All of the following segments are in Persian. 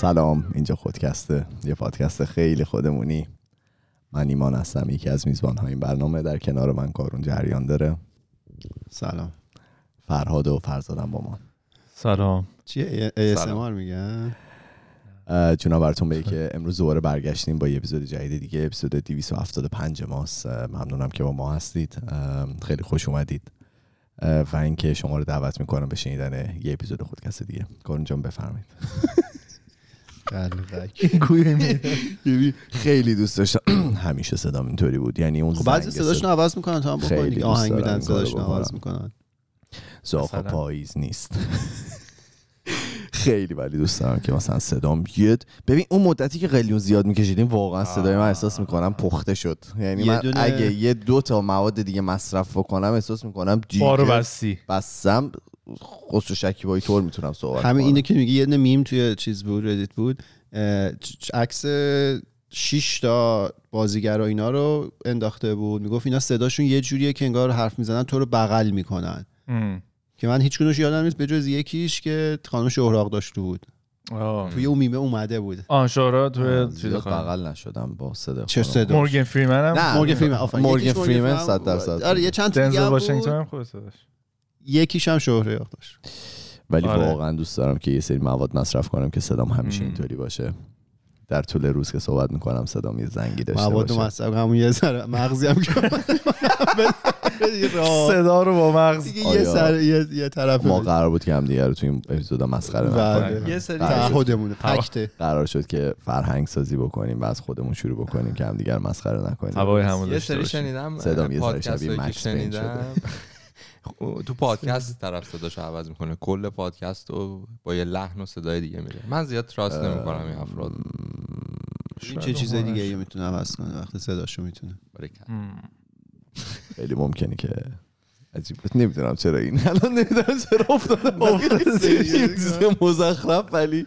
سلام اینجا خودکسته یه پادکست خیلی خودمونی. من ایمان هستم یکی از میزبان های این برنامه در کنار من کارون جریان داره. سلام. فرهاد و فرزادم با ما. سلام. چیه؟ ASMR میگن؟ جناب براتون بگه که امروز دوباره برگشتیم با یه اپیزود جدید دیگه اپیزود 275 ماست. ممنونم که با ما هستید. خیلی خوش اومدید. و اینکه شما رو دعوت می‌کنم به شنیدن یه اپیزود خودکست دیگه. کارون جان بفرمایید. ببین، خیلی دوست داشتم. همیشه صدام اینطوری بود. یعنی اون خب بعضی صداشون عوض می‌کنن تا هم دوست آهنگ میدن صداشون. عوض می‌کنن. زاخ؟ پاییز نیست. خیلی ولی دوست دارم که مثلا صدام بیاد ببین اون مدتی که قلیون زیاد میکشیدیم واقعا صدای من احساس می‌کنم پخته شد. یعنی یه من دونه- اگه یه دو تا مواد دیگه مصرف بکنم احساس می‌کنم بارو بستی. بستم. خسرو شکیبایی طور می‌تونم صحبت همین کنم. اینه که میگی یه دونه میم توی چیز بود ردیت بود عکس 6 تا بازیگر و اینا رو انداخته بود. می‌گفت اینا صداشون یه جوریه که انگار حرف می‌زنن تو رو بغل می‌کنن. ام. که من هیچ کدومش یادم نیست به جز یکیش که خانم شهراق داشته بود. آه. توی اون میمه اومده بود. آن شورا توی چیز. بغل نشدم با صدا چه. صدا؟ مورگن فریمن هم نه مورگن فریمن یکیش فریمن فریمن 100 درصد. آره یه چند تا دیگه واشنگتن بود. هم خوب صداش. یکیش هم شهره داشت. ولی آره. واقعا دوست دارم که یه سری مواد مصرف کنم که صدام همیشه. اینطوری باشه. در طول روز که صحبت می‌کنم صدام یه زنگی داشته مواد باشه. مصرف همون یه ذره مغزی هم دیگه. صدا رو با مغز. دیگه یه سر یه یه طرف ما قرار بود که هم دیگه رو توی این اپیزودا مسخره نکنیم. بله یه سری تعهدمونه پکته قرار شد که فرهنگ سازی بکنیم و از خودمون شروع بکنیم که هم دیگر مسخره نکنیم. هوای همون یه سری. شنیدم صدام یه پادکست شبیه مکس شنیدم. تو پادکست طرف صداشو عوض می‌کنه. کل پادکست رو با یه لحن و صدای دیگه میره من زیاد تراست نمی‌کنم این افراد. این چه چیز دیگه ای می‌تونه عوض کنه وقتی صداشو می‌تونه. خیلی ممکنه که عجیب بود. نمی‌دونم چرا این. الان نمی‌دونم چرا افتادم یه چیز مزخرف ولی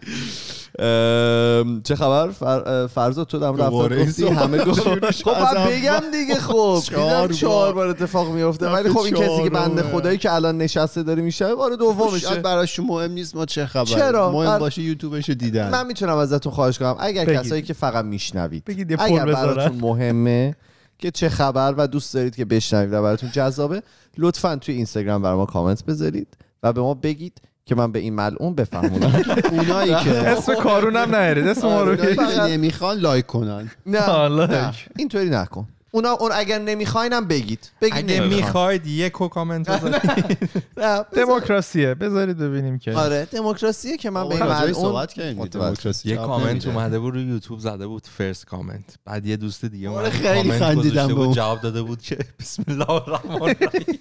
چه خبر فر... فرزاد تو رفتار این گفتی همه گفت. خب اول. بگم دیگه خب چهار چهار بار. اتفاق میفته ولی خب این کسی که بنده. خدایی که الان نشسته داره میشه بار شاید دومشه براشون مهم نیست ما چه خبر چرا؟ مهم بر- باشه یوتیوبش رو دیدن من می‌تونم ازتون خواهش کنم اگر بگید. کسایی که فقط میشنوید اگر. براتون مهمه که چه خبر و دوست دارید که بشنوید و براتون جذابه لطفا توی اینستاگرام بر ما کامنت بذارید و به ما بگید که من به این ملعون بفهمونم. اونایی که اسم کارون هم نهرید اسم ما رو که نمی‌خوان لایک کنن. نه. اینطوری نکن. اونا اون اگر نمیخواینم بگید بگید اگه نمی‌خوام. می‌خواید یک و کامنت بذارید دموکراسیه بذارید ببینیم که آره دموکراسیه که من به صحبت. دموکراسی یه جواب کامنت. اومده بود روی یوتیوب زده بود فرست کامنت بعد یه دوست دیگه آره، اومده خیلی کامنت خندیدم بود اون. جواب داده بود که بسم الله الرحمن الرحیم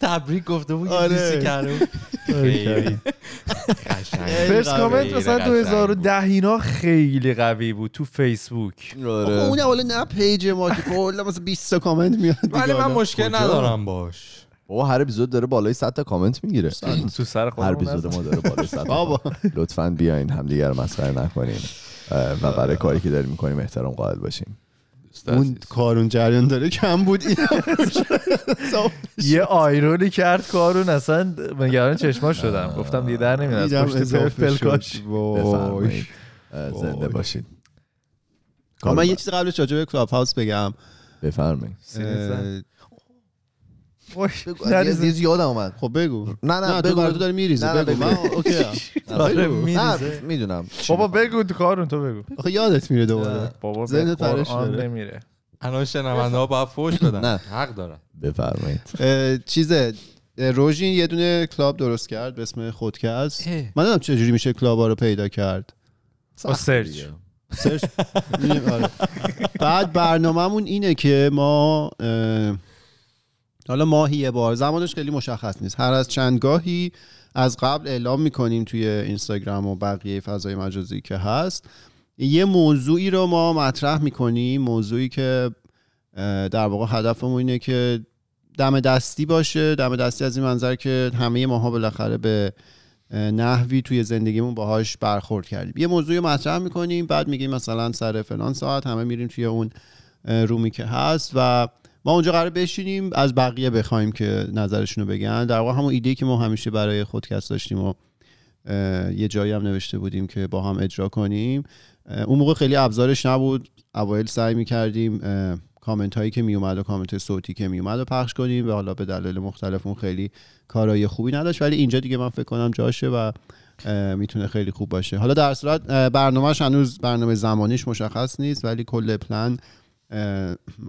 تبریک گفته بود یه آره. کرده قشنگ. فرست کامنت مثلا قشنگ 2010 اینا خیلی قوی بود تو فیسبوک آره. اون حالا نه پیج ما که کلا مثلا 20 تا کامنت میاد ولی من. مشکل؟ ندارم باش. بابا هر اپیزود داره بالای 100 تا کامنت می‌گیره. تو سر هر خودمون اپیزود نزن. ما داره بالای 100 تا بابا. لطفا بیاین همدیگه رو مسخره نکنیم و برای کاری که داریم می‌کنیم احترام قائل باشیم. اون کارون جریان داره کم بود. این یه آیرونی کرد کارون اصلا نگران چشما شدم. گفتم دیگه در نمیاد پشت پلکاش زنده. باشید آقا من یه چیز قبلش راجع به Clubhouse بگم. بفرمایید. یه یادم اومد. خب بگو. نه نه بگو. برای تو داری میریزی بگو. من اوکی. نه می‌دونم. بابا بگو تو کارون تو بگو. آخه یادت میره دوباره. بابا به ذهنت داره. نمیره. الان شنونده ها باید فوش بدن. نه. حق دارن. بفرمایید. چیزه. روژین یه دونه club درست کرد به اسم خودکست. من نمی‌دونم چجوری میشه club ها رو پیدا کرد. با سرچ. سرچ. آره. بعد برنامهمون اینه که ما حالا ماهی یه بار زمانش خیلی مشخص نیست. هر از چند گاهی از قبل اعلام می‌کنیم توی اینستاگرام و بقیه فضای مجازی که هست. یه موضوعی رو ما مطرح می‌کنیم موضوعی که در واقع هدفمون اینه که دم دستی باشه. دم دستی از این منظر که همه ماها بالاخره به نحوی توی زندگیمون باهاش برخورد کردیم. یه موضوعی مطرح می‌کنیم بعد میگیم مثلا سر فلان ساعت همه میریم توی اون رومی که هست و ما اونجا قرار بشینیم از بقیه بخوایم که نظرشون رو بگن. در واقع همون ایده که ما همیشه برای خودکست داشتیم و یه جایی هم نوشته بودیم که با هم اجرا کنیم. اون موقع خیلی ابزارش نبود. اوایل سعی می‌کردیم کامنت هایی که میومد و کامنت صوتی که میومد و پخش کنیم و حالا به دلایل مختلف اون خیلی کارایی خوبی نداشت. ولی اینجا دیگه من فکر کنم جاشه و می‌تونه خیلی خوب باشه. حالا در صورت برنامهش هنوز برنامه زمانیش مشخص نیست ولی کل پلن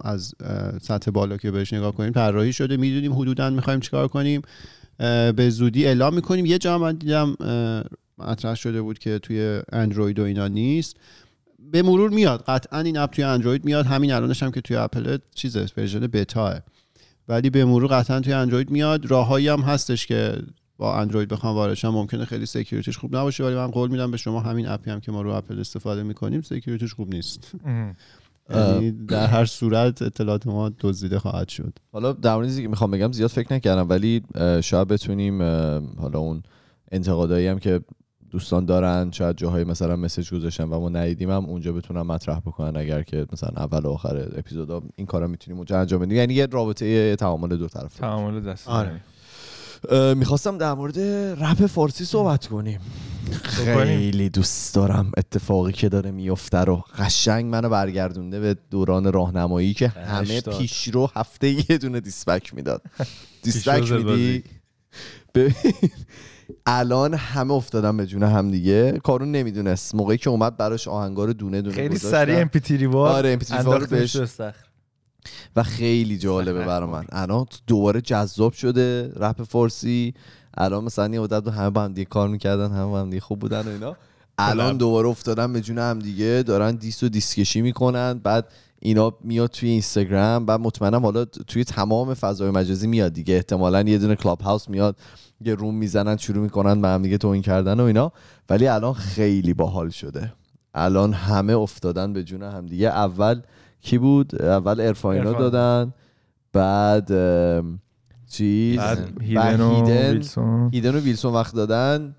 از سطح بالا که بهش نگاه کنیم طراحی شده. می‌دونیم حدودا می‌خوایم چیکار کنیم. به زودی اعلام می‌کنیم. یه جا من دیدم مطرح شده بود که توی اندروید و اینا نیست. به مرور میاد. قطعا این app توی اندروید میاد. همین الانش هم که توی اپل چیزه version beta ه ولی به مرور قطعا توی اندروید میاد. راههایی هم هستش که با اندروید بخوام وارد شم ممکنه خیلی security ش خوب نباشه ولی من قول میدم به شما همین app ی هم که ما رو اپل استفاده می‌کنیم security ش خوب نیست. یعنی در هر صورت اطلاعات ما دزدیده خواهد شد. حالا در مورد که می‌خوام بگم زیاد فکر نکردم ولی شاید بتونیم حالا اون انتقادایی هم که دوستان دارن شاید جاهای مثلا message گذاشتن و ما ندیدیم هم اونجا بتونن مطرح بکنن اگر که مثلا اول و آخر اپیزودا این کارا می‌تونیم اونجا انجام بدیم. یعنی یه رابطه یه تعامل دو طرفه تعامل دست آره. می‌خواستم در مورد رپ فارسی صحبت کنیم. خیلی دوست دارم اتفاقی که داره میفته رو. قشنگ منو برگردونده به دوران راهنمایی که همه هشتاد. پیشرو هفته یه دونه دیسبک می‌داد. پیشرو میدی؟ ببین. الان همه افتادن به جون هم دیگه. کارون نمی‌دونست. موقعی که اومد براش آهنگار دونه دونه خیلی. سریع ام پی تیری وار آره، MP3 وار انداختش بهش- تو استخر. و خیلی جالبه برای من. الان دوباره جذاب شده رپ فارسی. الان مثلا یه مدت همه با هم دیگه کار می‌کردن همه با هم دیگه خوب بودن و اینا. الان دوباره افتادن به جون هم دیگه. دارن diss و diss کشی می‌کنن. بعد اینا میاد توی Instagram. بعد مطمئنم حالا توی تمام فضای مجازی میاد دیگه. احتمالا یه دونه Clubhouse میاد. یه room می‌زنن شروع می‌کنن به هم دیگه توهین کردن و اینا ولی الان خیلی باحال شده الان همه افتادن به جون هم دیگه اول کی بود اول ارفاینا. دادن بعد چیز بعد هیدن و هیدن ویلسون هیدن و ویلسون وقت دادن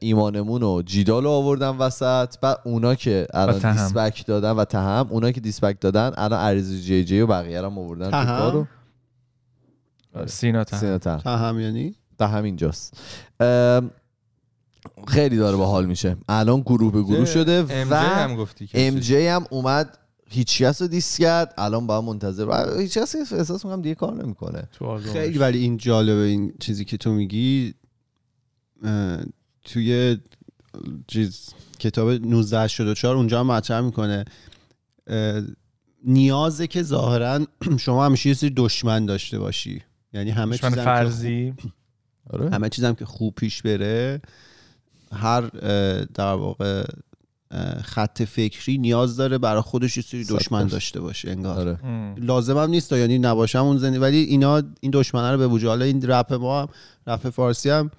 ایمانمون و جیدال رو آوردن وسط بعد اونا که الان تهم. دیسبک دادن و تهم اونا که دیسبک دادن الان عریض جی جی و بقیه رو هم آوردن تو تهم؟ کارو. سینا تهم. سینا تهم. تهم یعنی تهم اینجاست ام، خیلی داره باحال میشه. الان گروه به گروه شده ام و هم گفتی که ام جی هم اومد هیچ کس رو دیس کرد. الان با منتظر. هیچ کس احساس می‌کنم دیگه کار نمی‌کنه. خیلی ولی این جالبه این چیزی که تو میگی توی چیز کتاب 1984 اونجا هم مطرح می‌کنه. نیازه که ظاهرا شما همیشه یه سری دشمن داشته باشی. یعنی همه که فرضی. آره. همه چیزم که خوب پیش بره هر در واقع خط فکری نیاز داره برای خودش یه سری دشمن. داشته باشه انگار. آره. ام. لازم هم نیست یعنی نباشم اون زنی. ولی اینا این دشمنه رو به وجود. حالا این رپ ما هم رپ فارسی هم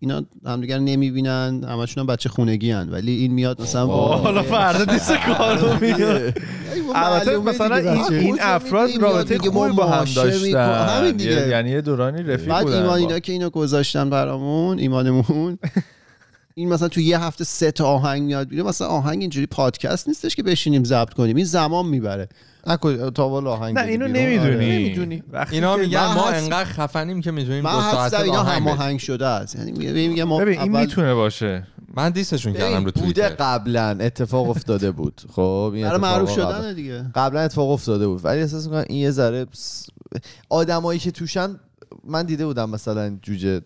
اینا همدیگر نمی‌بینن همشون هم بچه خونگی هن ولی این میاد مثلا حالا فردا دیست کارو میاد. البته مثلا این, این افراد رابطه خوبی با هم داشتن. همین یه- دیگه. یعنی یه دورانی رفیق بعد بودن ایمان با- اینا که اینو گذاشتن برامون ایمانمون این مثلا تو یه هفته سه تا آهنگ میاد بیرون مثلا آهنگ اینجوری پادکست نیستش که بشینیم ضبط کنیم. این زمان می‌بره. نکن تا بالا آهنگ نه اینو. نمی‌دونی. آره. نمی‌دونی. اینا میگن ما انقدر خفنیم که می‌تونیم دو ساعت اینا آهنگ هم بدیم. آهنگ شده است. یعنی میگه میگه ما ببین این اول- می‌تونه باشه. من دیستشون کردم رو ببین، بوده توییتر. قبلا اتفاق افتاده بود. خب این برای اتفاق معروف شدن دیگه. قبلا اتفاق افتاده بود. ولی احساس می‌کنم این یه ذره آدمایی که توشن من دیده بودم مثلا جوجه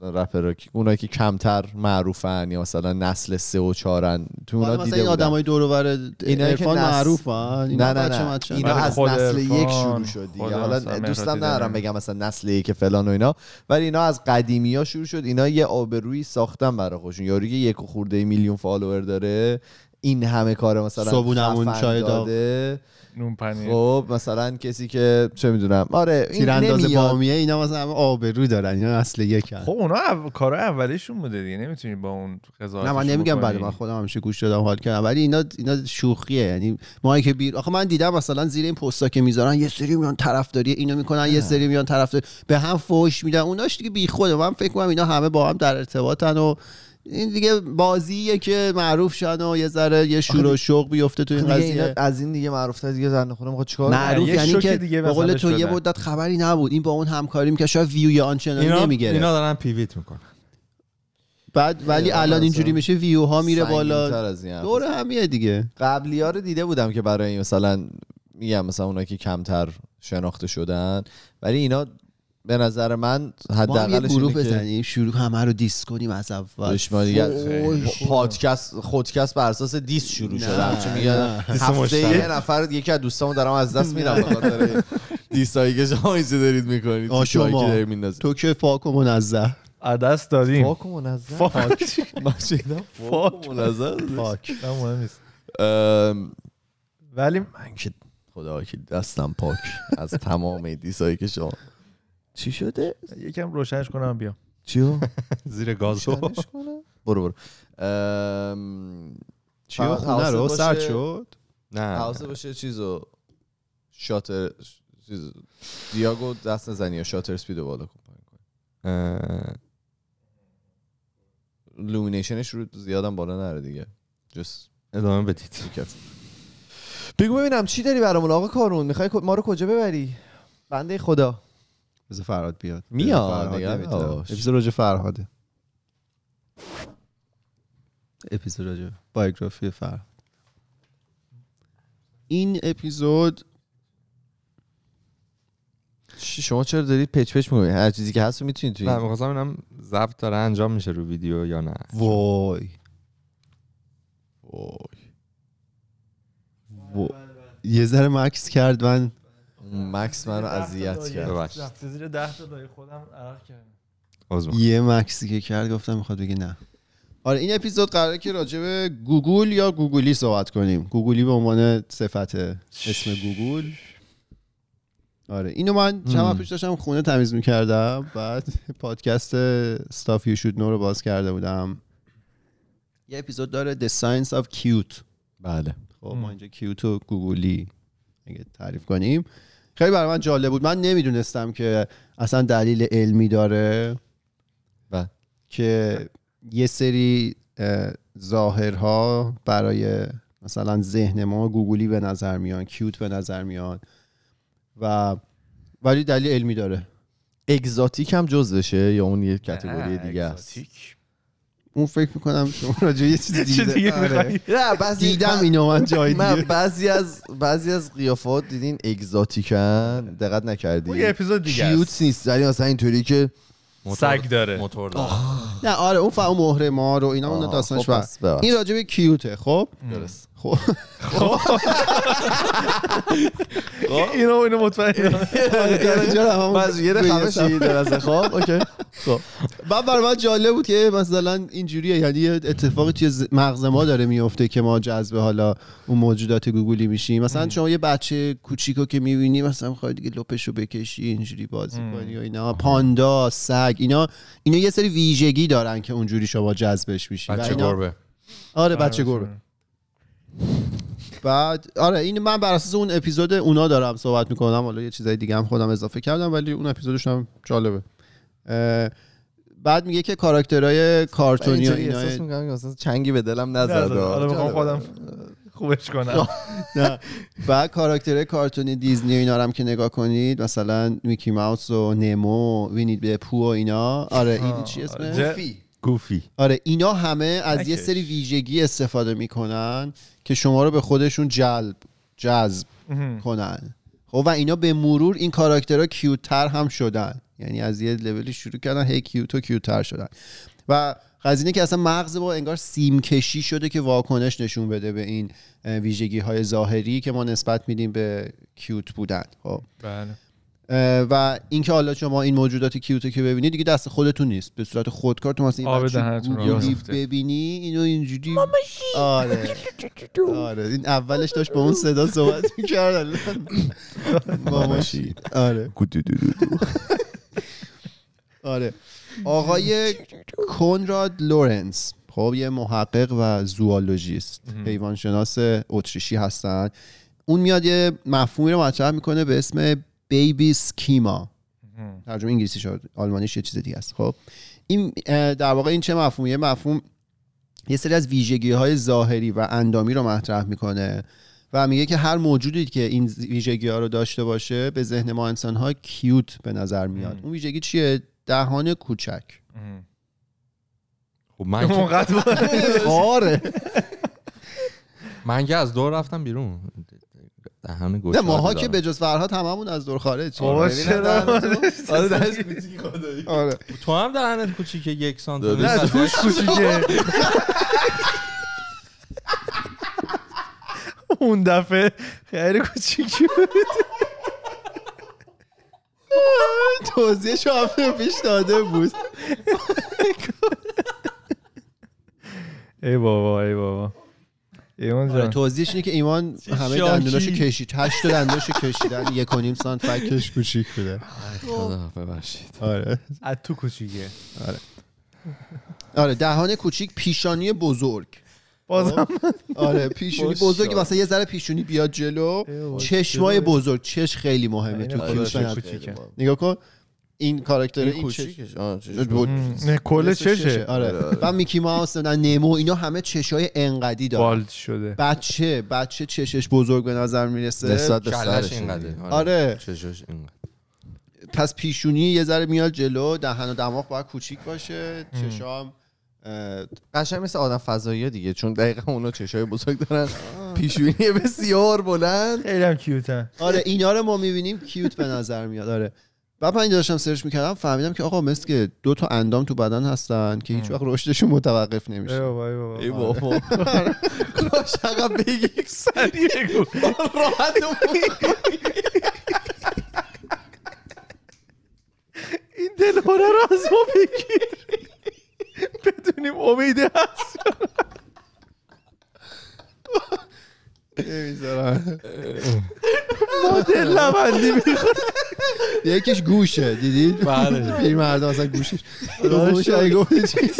رپر اونایی که کمتر معروفن یا مثلا نسل سه و چارن تو اونا مثلا دیده این بودم آدمای دور و بر عرفان نس- معروفن نه اینا نه. نه اینا ولی از نسل یک شروع شد دیگه. حالا مثلا دوستم ندارم. بگم مثلا نسل یک فلان و اینا ولی اینا از قدیمی ها شروع شد. اینا یه آبرویی ساختن برای خودشون. یاری که یک و خورده میلیون فالوور داره این همه کار مثلا صبونمون خفن چای. داده. نون پنیر. خب مثلا کسی که چه می‌دونم. آره این تیرانداز بامیه اینا مثلا همه آبرو دارن اینا اصل یکن. خب اونا او... کار اولیشون بوده دیگه نمی‌تونی با اون قضاوت نه من نمیگم بله من خودم همیشه گوش دادم حال کردم ولی اینا اینا شوخیه. یعنی ما که بیر آخه من دیدم مثلا زیر این پستا که می‌ذارن یه سری میان طرفداری اینو می‌کنن یه سری میان طرفداری. به هم فوش میدن. اوناش دیگه بیخوده. من فکر کنم اینا همه با هم در ارتباطن و این دیگه بازیه که معروف شن و یه ذره یه شور و شوق بیفته تو این اینا قضیه. از این دیگه معروف دیگه زن خودم می‌خواد چیکار؟ معروف یعنی که دیگه به قول تو یه. مدت خبری نبود. این با اون همکاری می‌کرد شاید ویوی آنچنانی اینا نمی‌گیره اینا دارن پیویت می‌کنن. بعد ولی الان اینجوری میشه ویو ها میره بالا. دور همیه دیگه. قبلی ها رو دیده بودم که برای این مثلا میگم مثلا اونایی که کمتر شناخته شدن ولی اینا به نظر من حداقلش گروه بزنیم شروع همه رو دیس کنیم از اول. پادکست خودکست بر اساس دیس شروع شده. همچون میگن. هفته. یه نفر یکی از دوستامون دارم از دست میرم به خاطر دیسایی که شما اینجا دارید می‌کنید شما. که دارید میندازید. تو که پاک و منزه. عدس دادیم. پاک و فاک. من شنیدم پاک و منظم پاک نه، مهم نیست. ولی من که خدا که دستم پاک از تمام دیسایی که شما چی شده؟ یکم روشنش کنم بیام. چیو؟ زیر گاز روشنش کنم؟ برو برو. چیو خونه رو باشه- سرد شد. نه حواسه باشه چیزو شاتر چیز دیاگو دست نزنی یا شاتر سپیدو بالا کن پایین کن. اه، لومینیشنش رو زیادم بالا نره دیگه. جس ادامه بدید. بگو ببینم چی داری برامون؟ آقا کارون می‌خوای ما رو کجا ببری؟ بنده خدا. بذار فرهاد بیاد. میاد،. اپیزود راجع فرهاده. اپیزود راجع بایوگرافی فرهاد. این اپیزود شما چرا دارید پچ پچ می‌کنید هر چیزی که هست رو می‌تونید توی نه می‌خواستم ببینم ضبط داره انجام میشه رو ویدیو یا نه. وای. وای. وای. یه ذره مکث کرد من مکث منو اذیت کرد. ببخشید. زیر ده تا خودم عرق کردم. یه مکثی که کرد گفتم می‌خواد بگه نه. آره این اپیزود قراره که راجع به گوگول یا گوگولی صحبت کنیم. گوگولی به عنوان صفت اسم گوگول آره اینو من چند وقت پیش داشتم خونه تمیز می‌کردم. بعد پادکست Stuff You Should Know رو باز کرده بودم. یه اپیزود داره The Science of Cute. بله. خب ما اینجا کیوت و گوگلی اگه تعریف کنیم. خیلی برای من جالب بود من نمی‌دونستم که اصلا دلیل علمی داره بله. که یه سری اه، ظاهرها برای مثلا ذهن ما گوگلی به نظر میان کیوت به نظر میان و ولی دلیل علمی داره اگزاتیک هم جزشه یا اون یه کتگوری دیگه است اون فکر می‌کنم شما راجع به یه چیز دیده. دیگه آره. نه بعضی دیدم اینو من جای من دیگه. بعضی از بعضی از قیافات دیدین اگزاتیکن. دقت نکردی؟ اون یه اپیزود دیگه. کیوت نیست ولی مثلا اینطوری که سگ داره. موتور داره. نه آره اون فهم مهره ما رو اینا اون داستانش خب. این راجع به کیوته خب؟ درست. خب. اینو اینو مطمئن باز یه خمشی درسته خب اوکی. خب. بعد برای من جالب بود که مثلا اینجوریه یعنی یه اتفاقی توی مغز ما داره میفته که ما جذب حالا اون موجودات گوگلی میشیم. مثلا شما یه بچه کوچیکو که می‌بینی مثلا می‌خوای دیگه لپشو بکشی اینجوری بازی کنی و اینا. پاندا سگ اینا اینا یه سری ویژگی دارن که اونجوری شما جذبش میشی. و بچه گربه. آره بچه گربه. بعد آره این من بر اساس اون اپیزود اونا دارم صحبت می‌کنم. حالا یه چیزای دیگه هم خودم اضافه کردم ولی اون اپیزودش هم جالبه. بعد میگه که کاراکترهای کارتونی و اینطوری احساس اینا می‌کنم چنگی به دلم نزد. حالا می‌خوام خودم خوبش کنم. نه. بعد کاراکترهای کارتونی دیزنی و اینا رو هم که نگاه کنید مثلا میکی ماوس و نمو وینید به پو و اینا. آره این چی اسمه؟ آره. گوفی. آره اینا همه از یه. سری ویژگی استفاده می‌کنن که شما رو به خودشون جلب جذب کنن. خب و اینا به مرور این کاراکترها کیوتر هم شدن. یعنی از یه لولی شروع کردن هی کیوت و کیوتر شدن. و قضیه که اصلا مغز ما انگار سیم کشی شده که واکنش نشون بده به این ویژگی های ظاهری که ما نسبت میدیم به کیوت بودن. خب. بله. و اینکه حالا شما این موجودات کیوتو که ببینید دیگه دست خودتون نیست. به صورت خودکار تو مثلا این بچه. ببینی اینو اینجوری آره. آره. این اولش داشت با اون صدا صحبت می‌کرد. ماماشی آره. آره. آقای کنراد لورنس. خب یه محقق و زوالوژیست. حیوانشناس اتریشی هستن. اون میاد یه مفهومی رو مطرح می‌کنه به اسم بیبی سکیما ترجمه انگلیسی شد. آلمانیش یه چیز دیگه است. خب. این در واقع این چه مفهومی یه مفهوم یه سری از ویژگی های ظاهری و اندامی رو مطرح می‌کنه و میگه که هر موجودی که این ویژگی ها رو داشته باشه به ذهن ما انسان ها کیوت به نظر میاد. اون ویژگی چیه؟ دهان کوچک. خب من آره. من که از دور رفتم بیرون. دهن نه گوشه ماها که به جز فرهاد هممون از دور خارج آره خدایی. آره. تو هم دهنت کوچیکه یک سانتی نه، نه توش کوچیکه. اون دفعه خیلی کوچیکی بود. توضیحش هفته پیش داده بود. ای بابا ای بابا. ایمان آره جان. توضیحش اینه که ایمان همه. دندوناشو کشید. هشت تا دندوناشو کشیدن یک و نیم سانت فکش کوچیک بوده. خدا ببخشید. آره. از تو کوچیکه. آره. دهان کوچیک پیشانی بزرگ. بازم آره پیشونی. بزرگ مثلا یه ذره پیشونی بیاد جلو. چشمای بزرگ. چش خیلی مهمه تو. کوچیکه. نگاه کن. این کاراکتر این این چش کوچیکش آه، چش بود. نه کل چشه آره. و میکی ماوس نه نیمو اینا همه چشای انقدی دارن. بالد شده. بچه بچه چشش بزرگ به نظر می‌رسه. نسبت به کلش سرش اینقدر آره. چشاش اینقدر. پس پیشونی یه ذره میاد جلو دهن و دماغ باید کوچیک باشه. چشام قشنگ مثل آدم فضایی دیگه چون دقیقا اونا چشای بزرگ دارن. پیشونی بسیار بلند. خیلی هم کیوتن. آره اینا رو ما می‌بینیم کیوت به نظر میاد. آره. بعد من داشتم سرچ می‌کردم فهمیدم که آقا مثل که دو تا اندام تو بدن هستن که هیچ وقت رشدشون متوقف نمیشه. ای بابا ای بابا. راش عقب بگی سریع گو. راحت این دلهوره رو از ما بگیر. بدونیم امید هست نمی‌ذارن ما دل لبندی می‌خواد یکیش گوشه دیدید بله. پیرمرد اصلا گوشش. دومش اگه گفتی چی؟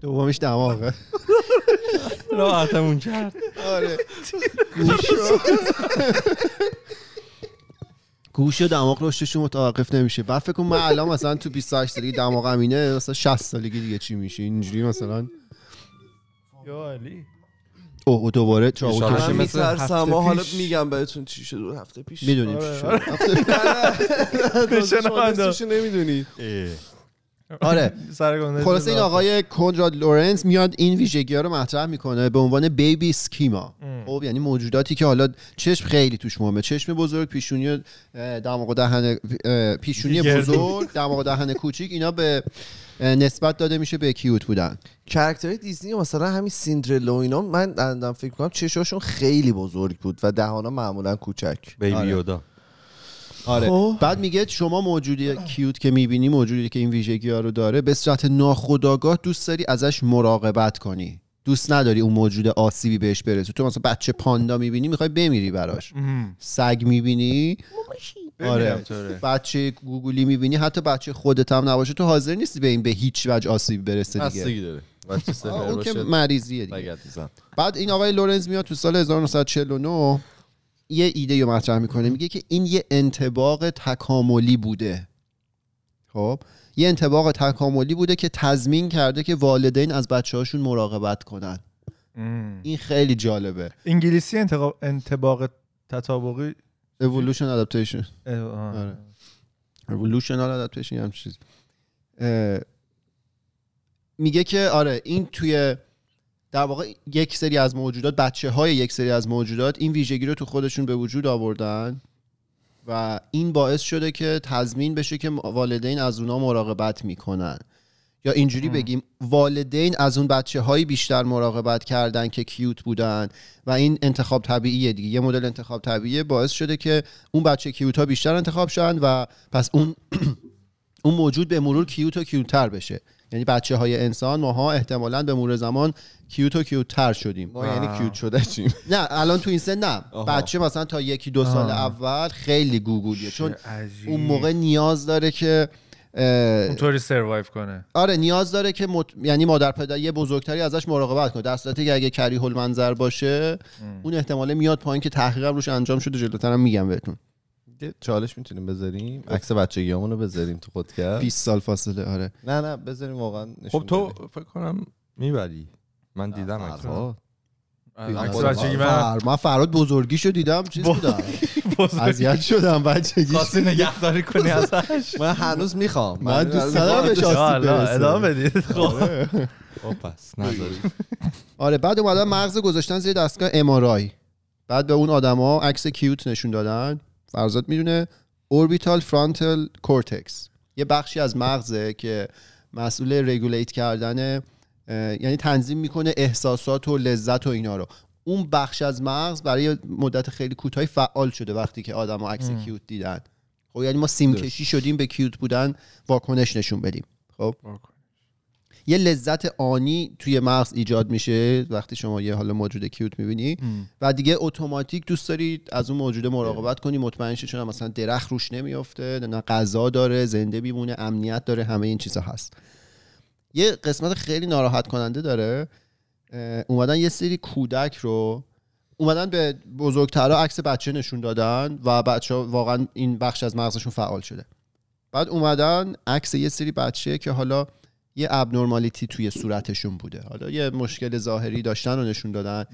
دومش دماغه. راحتمون کرد. آره. گوش گوش و دماغ رشدشون متوقف نمیشه. بعد فکر کنم من الان مثلا تو 28 سالگی دماغ امینه مثلا 60 سالگی دیگه چی میشه؟ اینجوری مثلا. یا علی. اوه اوه دوباره چاقو ایشالا کشی من مثل میترسم. هفته حالا پیش. میگم بهتون چی شد دو هفته پیش. می‌دونیم آره، چی شد. آره. بشنونده. نمی‌دونید آره. خلاصه این آقای کنراد لورنس میاد این ویژگی ها رو مطرح می‌کنه به عنوان baby schema. خب یعنی موجوداتی که حالا چشم خیلی توش مهمه. چشم بزرگ پیشونی دماغ و دهن پیشونی. بزرگ دماغ و دهن کوچیک اینا به نسبت داده میشه به cute بودن. character های Disney مثلا همین سیندرلا و اینا من فکر کنم چشاشون خیلی بزرگ بود و دهانا معمولا کوچک. بیبی آره. یودا. آره. خب. بعد میگه شما موجودی کیوت که می‌بینی موجودی که این ویژگی ها رو داره به صورت ناخودآگاه دوست داری ازش مراقبت کنی. دوست نداری اون موجود آسیبی بهش برسه تو مثلا بچه پاندا می‌بینی می‌خوای بمیری براش. سگ می‌بینی؟ آره. بچه گوگلی می‌بینی حتی بچه خودت هم نباشه. تو حاضر نیستی به این به هیچ وجه آسیب برسه دیگه. داره. بچه اون که مریضیه دیگه. بعد این آقای لورنز میاد تو سال 1949 یه ایده رو مطرح می‌کنه میگه که این یه انتباق تکاملی بوده. خب؟ یه انتباق تکاملی بوده که تضمین کرده که والدین از بچه هاشون مراقبت کنن. این خیلی جالبه. انگلیسی انتقا- انتباق تطابقی evolution adaptation. آره. evolutional adaptation یه چیز میگه که آره این توی در واقع یک سری از موجودات بچه های یک سری از موجودات این ویژگی رو تو خودشون به وجود آوردن و این باعث شده که تضمین بشه که والدین از اونا مراقبت می‌کنن. یا اینجوری بگیم والدین از اون بچه های بیشتر مراقبت کردن که کیوت بودن و این انتخاب طبیعیه دیگه. یه مدل انتخاب طبیعیه باعث شده که اون بچه کیوت ها بیشتر انتخاب شن و پس اون اون موجود به مرور کیوت و کیوتتر بشه. یعنی بچه های انسان ماها احتمالاً به مرور زمان کیوت و کیوتتر شدیم. ما یعنی کیوت شده چیم نه الان تو این سن نه. آها. بچه مثلا تا یکی دو سال آه. اول خیلی گوگولیه. چون عجیب. اون موقع نیاز داره که اونطوری سروایو کنه. آره نیاز داره که مت... یعنی مادر پدر یه بزرگتری ازش مراقبت کنه. در صورتی که اگه کری هول منظر باشه اون احتمال میاد پایین که تحقیقم روش انجام شده جلوترم میگم بهتون. یه چالش می‌تونیم بذاریم؟ عکس بچگیامون رو بذاریم تو خودکست 20 سال فاصله آره. نه نه بذاریم واقعا نشون خب تو. فکر کنم می‌بری. من دیدم. عکس بچگی من. فر... من فراد بزرگیشو دیدم چیز بودم اذیت شدم بچگی خواستی نگهداری کنی ازش. من هنوز می‌خوام. من دوست دارم بهش آسیب حالا برسه. ادامه بدید. خب خب پس آره بعد اومدن مغز گذاشتن زیر دستگاه ام بعد به اون آدما عکس cute نشون دادن. فرزاد می‌دونه. orbital frontal cortex یه بخشی از مغزه که مسئول regulate کردن یعنی تنظیم می‌کنه احساسات و لذت و اینا رو. اون بخش از مغز برای مدت خیلی کوتاهی فعال شده وقتی که آدما عکس ام. cute دیدن. خب یعنی ما سیم کشی شدیم به cute بودن واکنش نشون بدیم. خب؟ یه لذت آنی توی مغز ایجاد میشه وقتی شما یه حال موجود cute می‌بینی. و دیگه اتوماتیک دوست داری از اون موجوده مراقبت کنی مطمئن شی چون مثلا درخت روش نمیافته نه غذا داره زنده بیمونه امنیت داره همه این چیزا هست. یه قسمت خیلی ناراحت کننده داره اومدن یه سری کودک رو اومدن به بزرگترها عکس بچه نشون دادن و بچه واقعا این بخش از مغزشون فعال شده. بعد اومدن عکس یه سری بچه که حالا یه ابنرمالیتی توی صورتشون بوده. حالا یه مشکل ظاهری داشتن رو نشون دادن.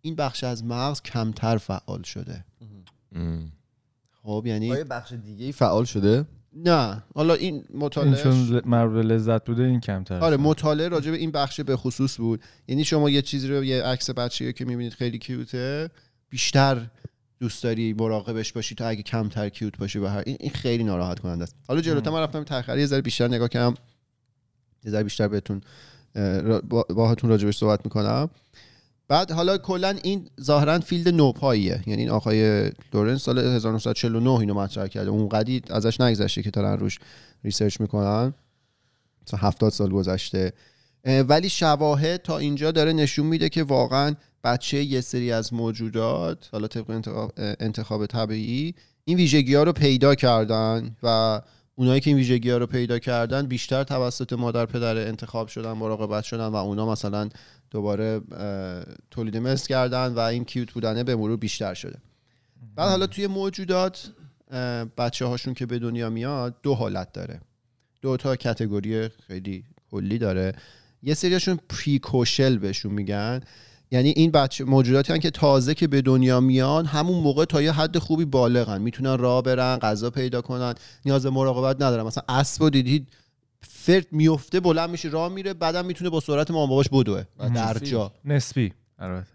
این بخش از مغز کمتر فعال شده. ام. خب یعنی آیا بخش دیگه ای فعال شده؟ نه. حالا این این مطالعه چون ل- مربوط لذت بوده این کمتر آره مطالعه راجع به این بخش به خصوص بود. یعنی شما یه چیزی رو یه عکس بچه‌ای که می‌بینید خیلی کیوته بیشتر دوست داری مراقبش باشی تا اگه کمتر کیوت باشه به هر این, این خیلی ناراحت کننده است. حالا جلوتر من رفتم تخری یه ذره بیشتر نگاه کردم. یه ذره بیشتر بهتون باهاتون راجبش صحبت می‌کنم. بعد حالا کلا این ظاهرا field نوپاییه. یعنی این آقای لورنس سال 1949 اینو مطرح کرده. اون قدی ازش نگذشته که دارن روش research می‌کنن. مثلا 70 سال گذشته. ولی شواهد تا اینجا داره نشون میده که واقعا بچه یه سری از موجودات حالا طبق انتخاب, انتخاب طبیعی این ویژگی ها رو پیدا کردن و اونایی که این ویژگی ها رو پیدا کردن بیشتر توسط مادر پدر انتخاب شدن مراقبت شدن و اونا مثلا دوباره تولید مثل کردن و این کیوت بودنه به مرور بیشتر شده. بعد حالا توی موجودات بچه هاشون که به دنیا میاد دو حالت داره. دو تا کتگوری خیلی کلی داره. یه سریاشون پریکوشل بهشون میگن. یعنی این بچه موجوداتی هن که تازه که به دنیا میان همون موقع تا یه حد خوبی بالغن. می‌تونن راه برن غذا پیدا کنن. نیاز به مراقبت ندارن. مثلا اسب رو دیدید فرد میفته بلند میشه راه میره بعدم می‌تونه با سرعت مامان باباش بدوه در جا. نسبی. البته.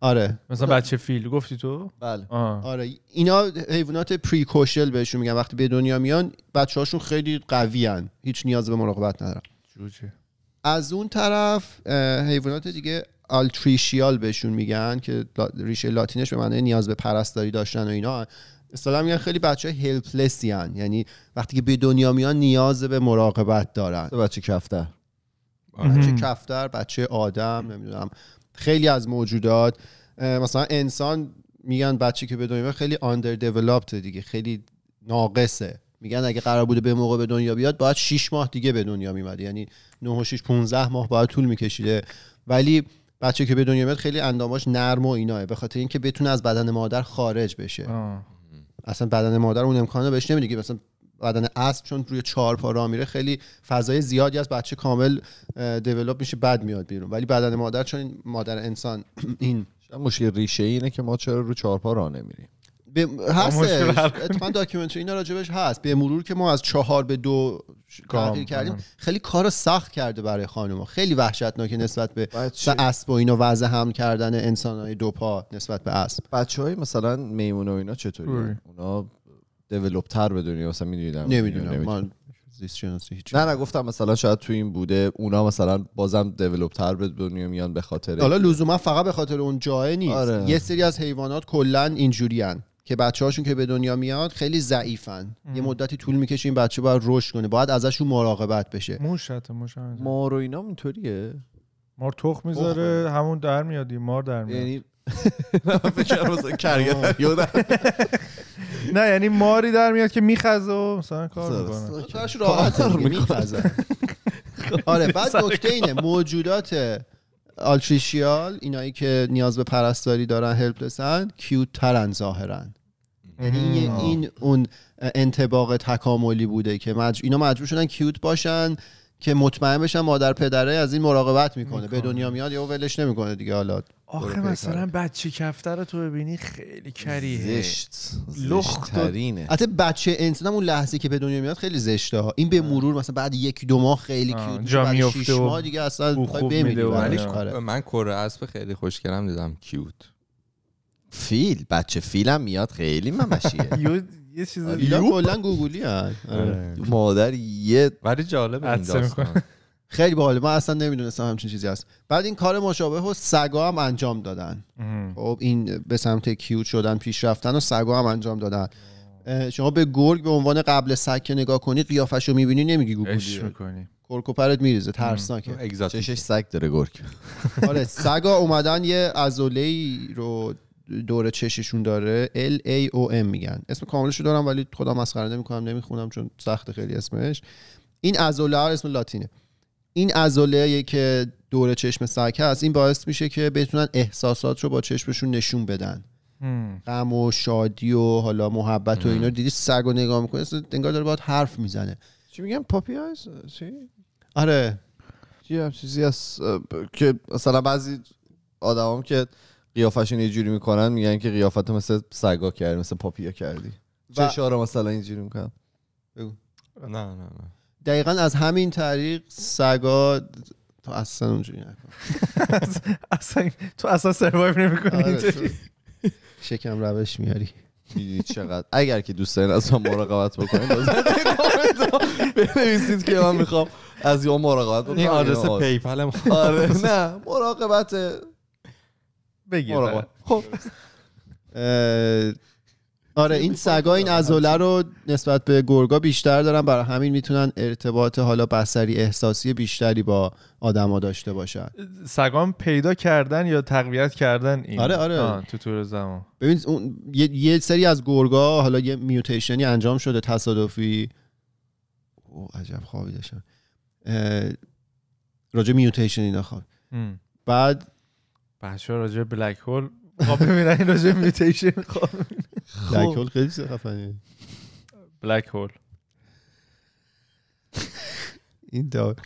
آره. مثلا بچه فیل گفتی تو؟ بله. آه. آره. اینا حیوانات پریکوشل بهشون میگن. وقتی به دنیا میان بچه هاشون خیلی قوی هن. هیچ نیاز به مراقبت ندارن. جوجه. از اون طرف حیوانات دیگه آلتریشیال بهشون میگن که ریشه لاتینش به معنی نیاز به پرستاری داشتن و اینا. اصطلاحا میگن خیلی بچه هلپلسی هن. یعنی وقتی که به دنیا میان نیاز به مراقبت دارن. بچه کفتر. بچه کفتر بچه آدم نمی‌دونم. خیلی از موجودات مثلا انسان میگن بچه که به دنیا خیلی آندر دیولپت دیگه خیلی ناقصه. میگن اگه قرار بوده به موقع به دنیا بیاد باید 6 ماه دیگه به دنیا میمد یعنی 9 و 6 15 ماه باید طول میکشیده. ولی بچه که به دنیا میاد خیلی انداماش نرم و ایناه به خاطر اینکه بتونه از بدن مادر خارج بشه. آه. اصلا بدن مادر اون امکان رو بهش نمیده که مثلا بدن اسب چون روی چهار پا راه میره خیلی فضای زیادی از بچه کامل دیولپ میشه بد میاد بیرون. ولی بدن مادر چون این مادر انسان این مشکل ریشه اینه که ما چرا رو چهارپا راه نمیریم؟ به هست مشکل حل کنیم. اتفاقا داکیومنتری اینا راجبش هست به مرور که ما از چهار به دو. تغییر کردیم آها. خیلی کار سخت کرده برای خانوما خیلی وحشتناکه نسبت به اسب و اینا وضع هم کردن انسان های دو پا نسبت به اسب بچه های مثلا میمون و اینا چطوری. اونا دیولوب تر به دنیا مثلا میدونیدم نمی‌دونم من زیست شناسی هیچ نه نه گفتم مثلا شاید تو این بوده اونا مثلا بازم دیولوب تر به دنیا میان به خاطر حالا لزوما فقط به خاطر اون جای نیست آره. یه سری از حیوانات کلا اینجوری که بچه هاشون که به دنیا میاد خیلی ضعیفن. یه مدتی طول می‌کشه این بچه باید رشد کنه. باید ازشون مراقبت بشه. موش حتی موش. مار و اینا اینطوریه. مار تخم می‌ذاره همون در میاد دیگه، مار در میاد. یعنی نه یعنی ماری در میاد که میخزه و مثلا کار. می‌کنه. می‌خزن. آره بعد نکته اینه موجودات آلتریشیال اینایی که نیاز به پرستاری دارن هلپلسن کیوت ترن ظاهرن یعنی این- این اون انتباق تکاملی بوده که مج... اینا مجبور شدن کیوت باشن. که مطمئن بشن مادر پدره از این مراقبت می‌کنه. به دنیا میاد یا ولش نمی‌کنه دیگه. حالا آخه مثلا بچه کفتر رو تو ببینی خیلی کریه. زشت. لخت و- زشترینه حتی بچه انسان اون لحظه که به دنیا میاد خیلی زشته ها این به مرور مثلا بعد یکی دو ماه خیلی کیوت میشه، جا بعد میفته ماه دیگه اصلا بمیری. آره. من کره اسب خیلی خوشگلم دیدم کیوت. فیل بچه فیلم میاد خیلی ممشیه. یه چیز اینا کلا گوگلی هن. مادر یه ولی جالبه این داستان. خیلی باحاله. من اصلا نمی‌دونستم همچین چیزی هست. بعد این کار مشابه و سگا هم انجام دادن. خب این به سمت کیوت شدن پیش رفتن و سگا هم انجام دادن. شما به گرگ به عنوان قبل سگ که نگاه کنید قیافش رو می‌بینی نمیگی عشق گوگلیه می‌کنی کرکوپرت میریزه ترسناکه. چشش سگ داره گرگ. آره سگا اومدن یه عضله رو دور چششون داره L A O M میگن. اسم کاملش رو دارم ولی خودم مسخره نمی‌کنم نمی‌خونم چون سخت خیلی اسمش. این عضله اسم لاتینه. این عضله که دور چشم سگ هست این باعث میشه که بتونن احساسات رو با چشمشون نشون بدن. غم و شادی و حالا محبت و اینا. رو دیدی سگ رو نگاه می‌کنه انگار داره باید حرف می‌زنه. چی میگم پاپی آیز چی؟ آره. چی هم چیزی هست که مثلا بعضی آدمام که قیافشون یه جوری می‌کنن میگن که قیافت مثل سگا کردی مثل پاپیا کردی. و- چشا رو مثلا اینجوری می‌کنن؟ نه نه نه. دقیقا از همین طریق سگا تو اصلا اونجوری نکن. اصلا تو اصلا سروایو نمی‌کنی آره، تو شکم روش میاری. چقدر؟ اگر که دوست دارین از من مراقبت بکنین لازم کامنت بنویسید که من می‌خوام از یا مراقبت بکنم. این آدرس یا- پیپل ما آره نه مراقبت بگیر خب. آره این سگا این عضله رو نسبت به گرگا بیشتر دارن. برای همین می‌تونن ارتباط حالا بصری احساسی بیشتری با آدما داشته باشن. سگام پیدا کردن یا تقویت کردن این؟ آره، آره. تو طور زمان. ببین اون یه, یه سری از گرگا حالا یه میوتیشنی انجام شده تصادفی. او عجب خوابی داشتم راجع میوتیشن اینا خواب. بعد بچه ها راجع به بلک هول خواب ببینن این راجع به میوتیشن خواب بلک هول خیلی خفنیه. بلک هول این دار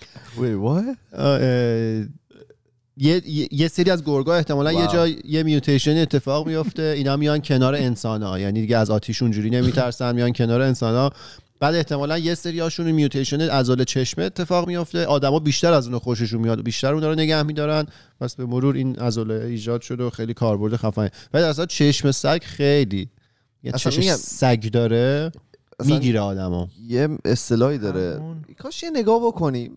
یه, یه- یه سری از گرگا احتمالا یه واو. جای یه میوتیشن اتفاق میفته اینا میان کنار انسان ها یعنی دیگه از آتیش اونجوری نمیترسن میان کنار انسان ها بعد احتمالا یه سری هاشون میوتیشن عضله چشمه اتفاق میفته آدما بیشتر از اونو خوششون میاد بیشتر اونا رو نگه میدارن. پس به مرور این عضله ایجاد شده و خیلی کاربرد خفنی ولی اصلا چشم سگ خیلی یه چشم میگم- سگ داره می‌گیره آدمو یه اصطلاحی داره. همون. کاش یه نگاه بکنیم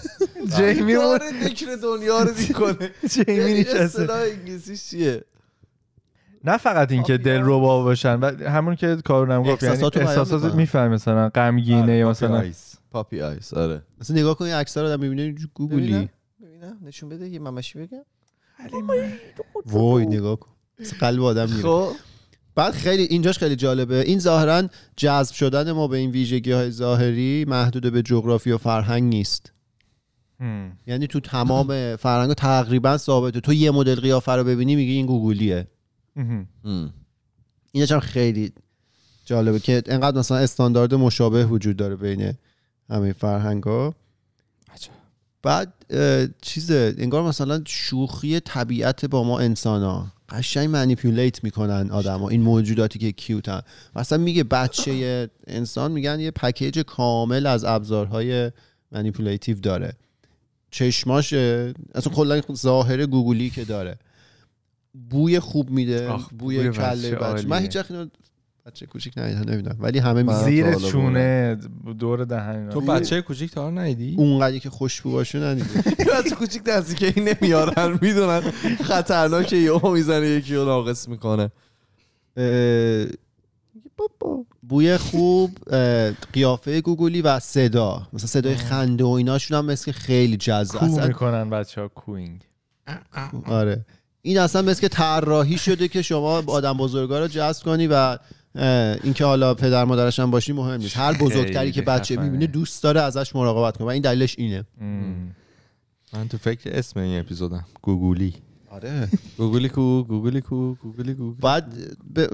جیمی فکر دنیا رو می‌کنه. جیمی یه نشسته. اصطلاح انگلیسیش چیه؟ نه فقط این که دل رو باشن و همون که کارونم گفت یعنی احساسات. میفهم مثلا غمگینه یا مثلا. پاپی آیس آره. اصلا نگاه کن این عکس رو آدم می‌بینه گوگلی ببینم نشون بده یه ممشی بگم. وای نگاه کن. قلب آدم میره. خب. بعد خیلی اینجاش خیلی جالبه. این ظاهرا جذب شدن ما به این ویژگی های ظاهری محدود به جغرافی و فرهنگ نیست. یعنی تو تمام فرهنگ تقریبا ثابته. تو یه مدل قیافه رو ببینی میگی این گوگلیه. اینش هم خیلی جالبه که انقدر مثلا استاندارد مشابه وجود داره بین همه فرهنگ ها بعد چیزه انگار مثلا شوخی طبیعت با ما انسان ها قشنگ manipulate می‌کنن آدما. این موجوداتی که cute ن مثلا میگه بچه انسان میگن یه package کامل از ابزارهای manipulative داره. چشماش اصلا کلا ظاهر گوگولی که داره. بوی خوب میده آخ، بوی, بوی کله بچه بچه. من. هیچ وقت بچه کوچیک ندیدم نمی‌دونم. ولی همه زیر چونه دور دهن تو بچه کوچیک تا ندیدی؟ اونقدری که خوشبو باشه ندیده بچه کوچیک دستی که این نمیارن می‌دونن. خطرناکه یهو می‌زنه یکی رو ناقص می‌کنه. بوی خوب قیافه گوگلی و صدا. مثلا صدای خنده و ایناشون هم مثل که خیلی جذاب کو می‌کنن بچه ها کوینگ. آره. این اصلا مثل که طراحی شده که شما آدم بزرگا رو جذب کنی و اینکه حالا پدر مادرش هم باشی مهم نیست هر بزرگتری که بچه. می‌بینه دوست داره ازش مراقبت کنه و این دلیلش اینه. من تو فکر اسم این اپیزودم گوگولی آره. گوگولی کو گوگولی کو گوگولی کو. بعد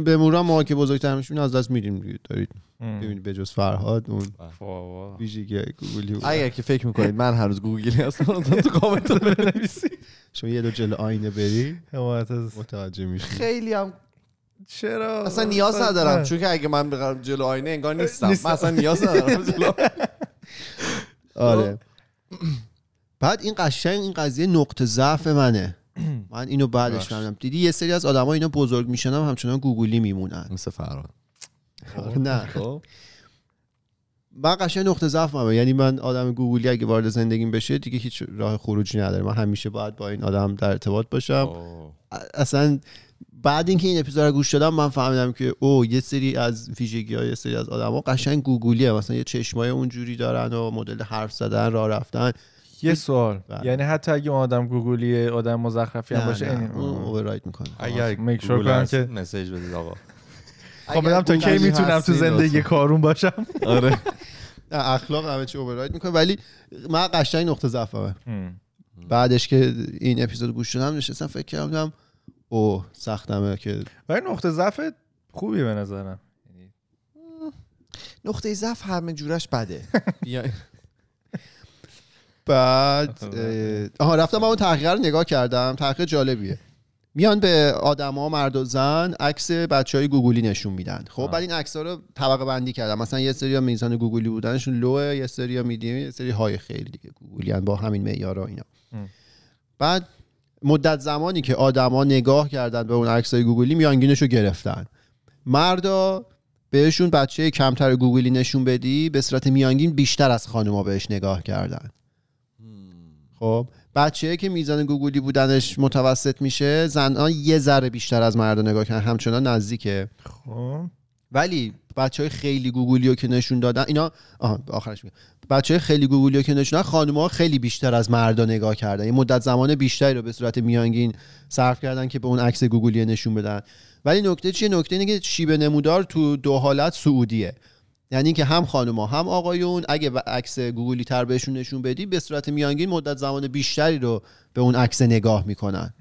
به مرور ما که بزرگتر میشیم از دست میدیم دارید. ببینید به جز فرهاد اون بابا. ویژگی گوگولی بود. اگر که فکر می‌کنید من هنوز گوگلی هستم تو کامنت رو بنویسید. شما یه دو جلو آینه بری. حمایت از متوجه میشی. خیلی هم چرا؟ اصلا نیاز ندارم چون که اگه من بقرم جلو آینه انگار نیستم. من اصلا نیاز ندارم جلو آره. بعد این قشنگ این قضیه نقطه ضعف منه. من اینو بعدش. فهمیدم. دیدی یه سری از آدما اینا بزرگ میشن هم همچنان گوگلی میمونن. مثل فراد نه. خب. من قشنگ نقطه ضعف من یعنی من آدم گوگلی اگه وارد زندگیم بشه دیگه هیچ راه خروجی نداره من همیشه باید با این آدم در ارتباط باشم. اوه. اصلا بعد اینکه این اپیزود رو گوش دادم من فهمیدم که او یه سری از ویژگی های یه سری از آدما قشنگ گوگلیه مثلا یه چشمای اونجوری دارن و مدل حرف زدن راه رفتن. یه سوال. بله. یعنی حتی اگه اون آدم گوگلیه آدم مزخرفی هم باشه این اون اووررایت می‌کنه. اگر make sure گوگل کنم که- مسیج بدید آقا. خب بدم تا کی گوگلی می‌تونم تو زندگی. کارون باشم؟ آره. اخلاق همه چی اووررایت می‌کنه ولی من قشنگ نقطه ضعفمه. بعدش که این اپیزود گوش دادم نشستم فکر کردم او سختمه که ولی نقطه ضعف خوبی به نظرم. نقطه ضعف همه جورش بده. بعد آها رفتم من اون تحقیق رو نگاه کردم. تحقیق جالبیه. میان به آدما مرد و زن عکس بچه های گوگولی نشون میدن. خب بعد این عکس ها رو طبقه بندی کردم مثلا یه سری میزان گوگولی بودنشون low ه یه سری میدیم یه سری high خیلی دیگه گوگولی با همین معیارا اینا. ام. بعد مدت زمانی که آدما نگاه کردن به اون عکس های گوگولی میانگینش رو گرفتن. مردا بهشون بچه کمتر گوگولی نشون بدی به صورت میانگین بیشتر از خانوما بهش نگاه کردن. خب بچه که میزان گوگلی بودنش متوسط میشه زنها یه ذره بیشتر از مردا نگاه کردن همچنان نزدیکه. خب. ولی بچه های خیلی گوگلی رو که نشون دادن اینا آها آخرش میگم. بچه های خیلی گوگلی رو که نشون دادن خانوما خیلی بیشتر از مردا نگاه کردن. یه مدت زمان بیشتری رو به صورت میانگین صرف کردن که به اون عکس گوگلی نشون بدن. ولی نکته چیه؟ نکته اینه که شیب نمودار تو دو حالت صعودیه. یعنی که هم خانوما هم آقایون اگه به عکس گوگلی تر بهشون نشون بدی به صورت میانگین مدت زمان بیشتری رو به اون عکس نگاه می‌کنن.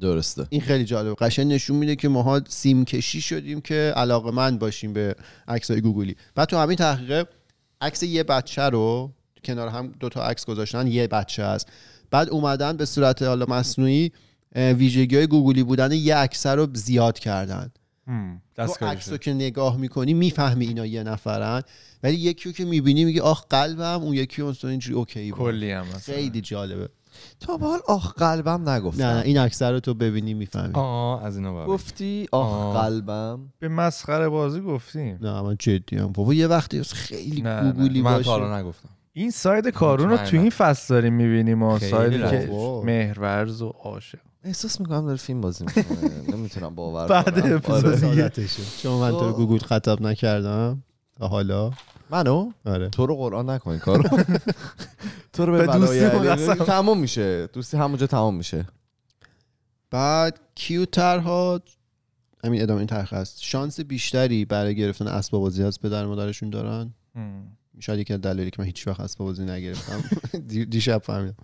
درسته. این خیلی جالب. قشنگ نشون میده که ماها سیم کشی شدیم که علاقه‌مند باشیم به عکس های گوگلی بعد تو همین تحقیقه عکس یه بچه رو کنار هم دو تا عکس گذاشتن یه بچه است. بعد اومدن به صورت حالا مصنوعی ویژگی های گوگلی بودن یه عکس رو زیاد کردن. تو دستکاری عکس رو شد. که نگاه می‌کنی می‌فهمی اینا یه نفرن. ولی یکی رو که می‌بینی میگی آخ قلبم. اون یکی اون اینجوری okay بود. کلی هم مثلا. خیلی جالبه. تا به حال آخ قلبم نگفتم. نه نه این عکس رو تو ببینی می‌فهمی. آه از اینا بابا گفتی آخ آه. قلبم. به مسخره بازی گفتیم. نه من جدی هم. بابا یه وقتی خیلی نه، نه. گوگلی من باشه. حالا نگفتم. این ساید کارون رو تو. این فصل داریم می‌بینیم سایدی که. مهرورز و عاشق. احساس می‌کنم داره فیلم بازی می‌کنه. نمی‌تونم باور بعد کنم. اپیزود آره. چون من تو آه. گوگل خطاب نکردم. تا حالا. منو؟ آره. تو رو قرآن نکن کارو. تو رو به دوستی. تموم میشه. دوستی همونجا تمام میشه. بعد کیوترها همین ادامه این تحقیق هست. شانس بیشتری برای گرفتن اسباب بازی از پدر مادرشون دارن. شاید یکی از دلایلی که من هیچ وقت اسباب بازی نگرفتم. دی- دیشب فهمیدم.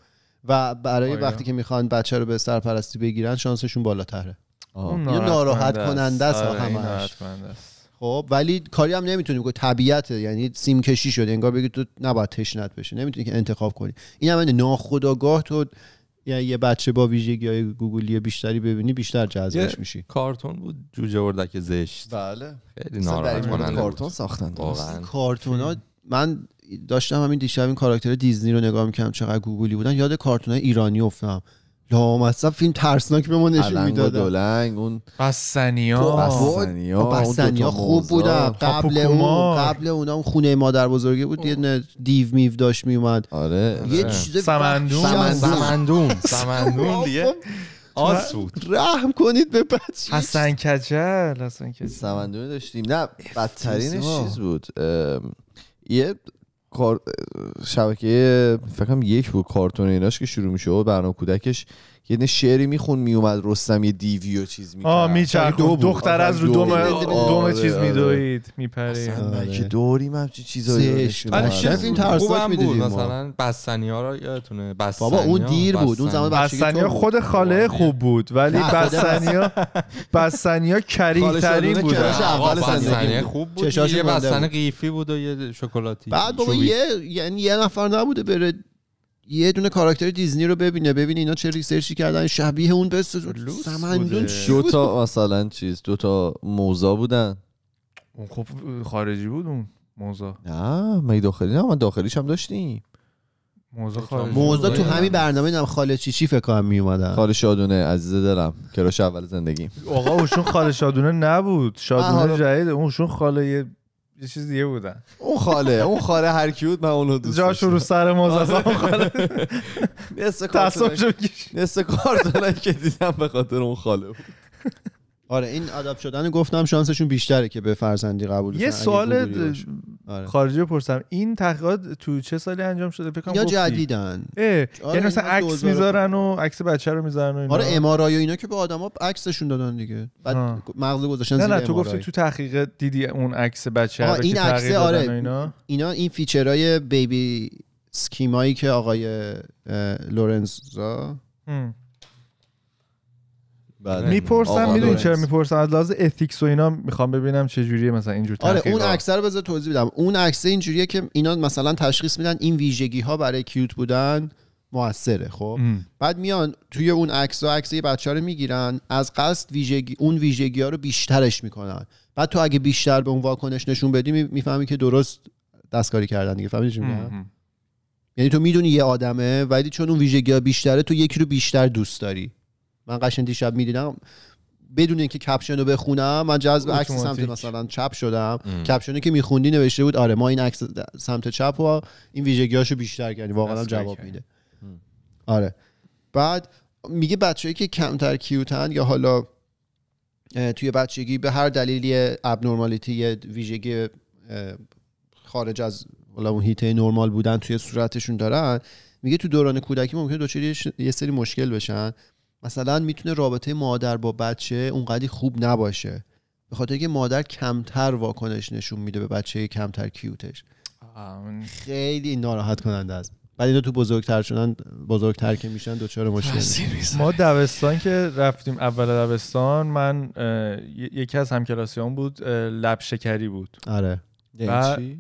و برای آیا. وقتی که می‌خوان بچه رو به سرپرستی بگیرن شانسشون بالاتره. یه ناراحت کننده کننده است. آره، همش. ناراحت کننده است. خب ولی کاری هم نمی‌تونیم که طبیعته یعنی سیم کشی شده. انگار بگی تو نباید تشنت بشه نمی‌تونی که انتخاب کنی. این هم اینه، ناخودآگاه تو یعنی یه بچه با ویژگی های گوگلی بیشتری ببینی بیشتر جذبش میشی. کارتون بود جوجه اردک زشت. بله. خیلی ناراحت کننده کارتون. ساختن کارتون ها من داشتم همین دیشب این کاراکتر دیزنی رو نگاه می‌کردم چقدر گوگلی بودن. یاد کارتون ایرانی افتم لامصب فیلم ترسناک به ما نشون می‌دادن دولنگ اون بستنیا. بستنیا اون بستنیا دوتا خوب. بودن قبل اون. قبل اونا اون خونه مادر بزرگی بود. یه دیو میو داشت میومد آره یه آره. چیز سمندون. سمندون. سمندون. دیگه. آس بود. رحم کنید به بچه حسن کچل حسن کچل. سمندونی داشتیم. نه بدترینش. چیز بود. یه کار شبکه فکرم یک بود کارتون ایناش که شروع میشه. و برنامه کودکش یه نه شعری میخون میومد رستم یه دیوی و چیز می‌کرد آه دو بود. دختر از رو دو دوم بود. دوم آره، چیز آره. میدوید میپرید اصلا آره. که دوریم همچین چیزایی این بود می‌دیدیم ما. مثلا بستنی ها رو یادتونه بستنی بابا اون دیر بود اون زمان تو بود. خود خاله خوب بود ولی نه، خود بستنیا بستنیا کریه ترین کراش اول بستنی بود. خوب بود چشاش یه بستنی بود. قیفی بود و یه شکلاتی بعد بابا. یه یعنی یه نفر نبوده بره یه دونه کاراکتر دیزنی رو ببینه ببینه اینا چه ریسرچی کردن شبیه اون لوس سمندون. چی دو تا مثلا چیز دو تا موزا بودن. اون خب خارجی بود اون موزا. نه ما داخلی نه من داخلیش هم داشتیم. موزا خارجی موضوع تو همین برنامه نم خاله چیچی فکر کنم می اومدن خاله شادونه عزیز دلم کراش اول زندگی. آقا اوشون خاله شادونه نبود. شادونه جدید اوشون خاله یه چیز دیگه بودن. اون خاله اون خاله هر کی بود من اونو دوست جاش رو سر موزا اون خاله. نصف کارتونایی که دیدم به خاطر اون خاله بود. آره این adopt شدن گفتم شانسشون بیشتره که به فرزندی قبول یه سوال. آره. خارجی بپرسم این تحقیقات تو چه سالی انجام شده فکر کنم یا. جدیداً اه، آره، یعنی مثلا عکس 2000 می‌ذارن و عکس بچه رو می‌ذارن و اینا آره MRI و اینا که به آدما عکسشون دادن دیگه بعد. مغز گذاشتن نه نه تو. گفتی تو تحقیق دیدی اون عکس بچه رو این دادن آره. اینا اینا این feature های baby schema یی که آقای لورنز. می‌پرسم آقا می‌دونی. چرا می‌پرسم؟ از لحاظ ethics و اینا می‌خوام ببینم چه جوریه مثلا اینجور آره اون عکس رو بذار توضیح بدم. اون عکس اینجوریه که اینا مثلا تشخیص میدن این ویژگی ها برای cute بودن موثره خب؟ ام. بعد میان توی اون عکس و عکس یه بچه رو می‌گیرن از قصد ویژگی اون ویژگی ها رو بیشترش می‌کنن. بعد تو اگه بیشتر به اون واکنش نشون بدی می- می‌فهمی که درست دستکاری کردن دیگه. فهمیدی چی. یعنی تو می‌دونی یه آدمه ولی چون اون ویژگی ها بیشتره تو یکی رو بیشتر دوست داری. من قشنگ دیشب می‌دیدم بدون اینکه کپشن رو بخونم من جذب عکس سمت. مثلا چپ شدم ام. کپشنی که میخوندی نوشته بود آره ما این عکس سمت چپ و این ویژگیاشو بیشتر کردیم واقعا جواب. میده آره بعد میگه بچه‌ای که کمتر کیوتن یا حالا توی بچگی به هر دلیلی ابنورمالیتی یه ویژگی خارج از حالا اون هیته نرمال بودن توی صورتشون دارن میگه تو دوران کودکی ممکنه ش- یه سری مشکل بشن مثلا می‌تونه رابطه مادر با بچه اونقدی خوب نباشه. به خاطر که مادر کمتر واکنش نشون میده به بچه کمتر کیوتش. خیلی ناراحت کننده است. بعد اینا تو بزرگتر شدن بزرگتر که میشن دچار مشکل. ما دبستان که رفتیم اول دبستان من یکی از همکلاسیان بود لب شکری بود. آره. و- چی؟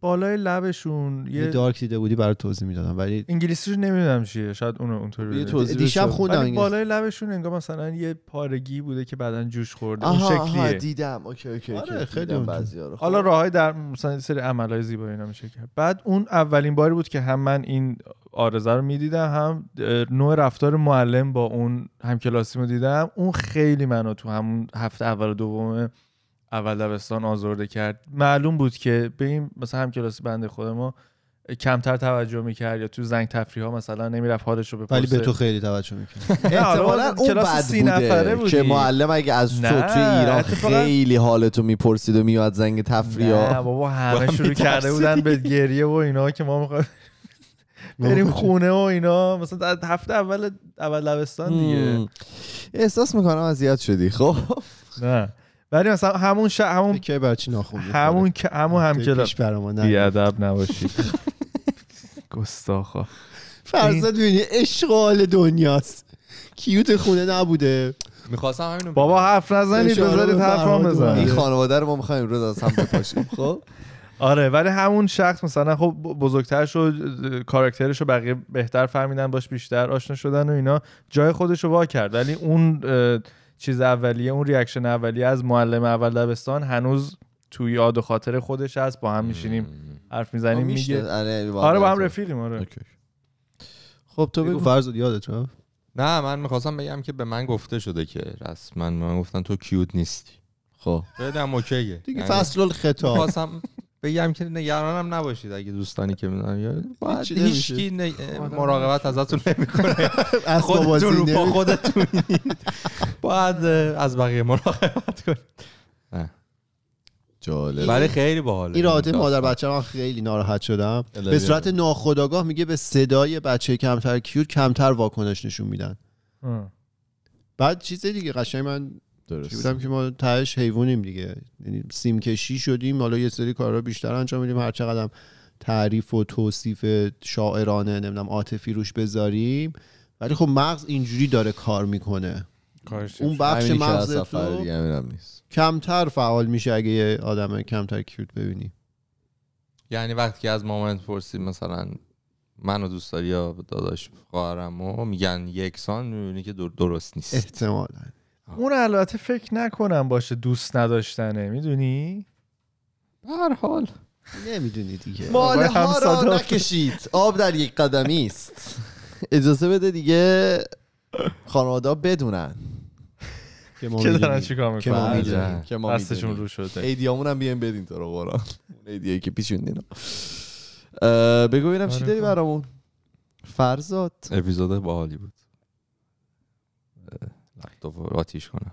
بالای لبشون یه یه دارک دیده بودی برای توضیح می‌دادم ولی انگلیسیش نمی‌دونم چیه شاید اونو اونطوری یه. توضیح دیشب. خوندم ولی انگلیسی. بالای لبشون انگار مثلا یه پارگی بوده که بعدا جوش خورده اون آها آها شکلیه دیدم اوکی اوکی آره،. خیلی رو. حالا. راههای در مثلا یه سری عملهای زیبایی اینا میشه کرد بعد اون اولین باری بود که هم من این آرزه رو می‌دیدم هم نوع رفتار معلم با اون همکلاسیمو دیدم اون خیلی منو تو همون هفته اول و دوم اول دبستان آزرده کرد. معلوم بود که به این مثلا همکلاسی بنده خود ما کمتر توجه می‌کرد یا تو زنگ تفریح ها مثلا نمی‌رفت حالش رو بپرسه. ولی به تو خیلی توجه نه، حالا احتمالا اون بد بوده بودی. که معلم اگه از تو نه، توی ایران خیلی حالتو می‌پرسید و میاد زنگ نه تفریح بابا همه با هم شروع کرده بودن به گریه و اینا که ما می‌خوایم بریم خونه و اینا. مثلا هفته اول اول دبستان دیگه. احساس می‌کنم اذیت شدی خب. نه. ولی مثلا همون ش... همون که بر چی ناخون همون که همون هم که پیش برام بی ادب نباشی. گستاخا فرزاد ببینی اشغال دنیاست. کیوت خونه نبوده. می‌خواستم همینو بابا. حرف نزنید بذارید حرفام بزنم این. خانواده رو ما می‌خوایم امروز از هم بپاشیم خب؟ آره ولی همون شخص مثلا خب بزرگتر شد کاراکترش رو بقیه بهتر فهمیدن باش بیشتر آشنا شدن و اینا جای خودش رو وا کرد. ولی اون چیز اولیه اون ریاکشن اولیه از معلم اول دبستان هنوز توی یاد و خاطر خودش هست با هم میشینیم حرف می‌زنیم میگه. آره با هم رفیقیم آره. خب تو بگو. فرزاد یادت نه من می‌خواستم بگم که به من گفته شده که رسما من گفتن تو کیوت نیستی. خب. بدم اوکیه. دیگه یعنی فصل الخطاب. می‌خواستم بگم که نگرانم نباشید اگه دوستانی که می‌دونن. هیچی نمیشه. هیچکی مراقبت ازتون نمی‌کنه. از خودتون رو بازی با نمی- خودتون باید از بقیه مراقبت کنید. جالب. برای خیلی باحاله. این رابطه. مادر بچه من خیلی ناراحت شدم. به صورت ناخودآگاه میگه به صدای بچه کمتر کیوت کمتر واکنش نشون میدن. بعد چیز دیگه قشنگ من درست بودم که ما تهش حیوانیم دیگه. یعنی سیم کشی شدیم حالا یه سری کارا بیشتر انجام میدیم. هر چقدر تعریف و توصیف شاعرانه نمی‌دونم عاطفی روش بذاریم. ولی خب مغز اینجوری داره کار می‌کنه. کارش اون بخش مغز تو نیست. کمتر فعال میشه اگه یه آدم کمتر کیوت ببینی. یعنی وقتی که از مامانت پرسید مثلا منو دوست داری یا داداش خواهرم و میگن یکسان می‌بینی که در- درست نیست. احتمالا. اون البته فکر نکنم باشه دوست نداشتنه می‌دونی؟ به هر حال. نمی‌دونی دیگه. ماله ها هم را صدا- نکشید. آب در یک قدمی است. اجازه بده دیگه خانواده بدونن. که ما دارن. چیکار که ما می‌کنن می‌دونیم. که ما دستشون می‌دونیم. رو شده. ایدیامون هم بیایم بدین تو رو قرآن. اون ایدیایی که پیشون دینا اه، بگو ببینم چی آره. داری. برامون. فرزاد. اپیزود باحالی بود. آتیش کنم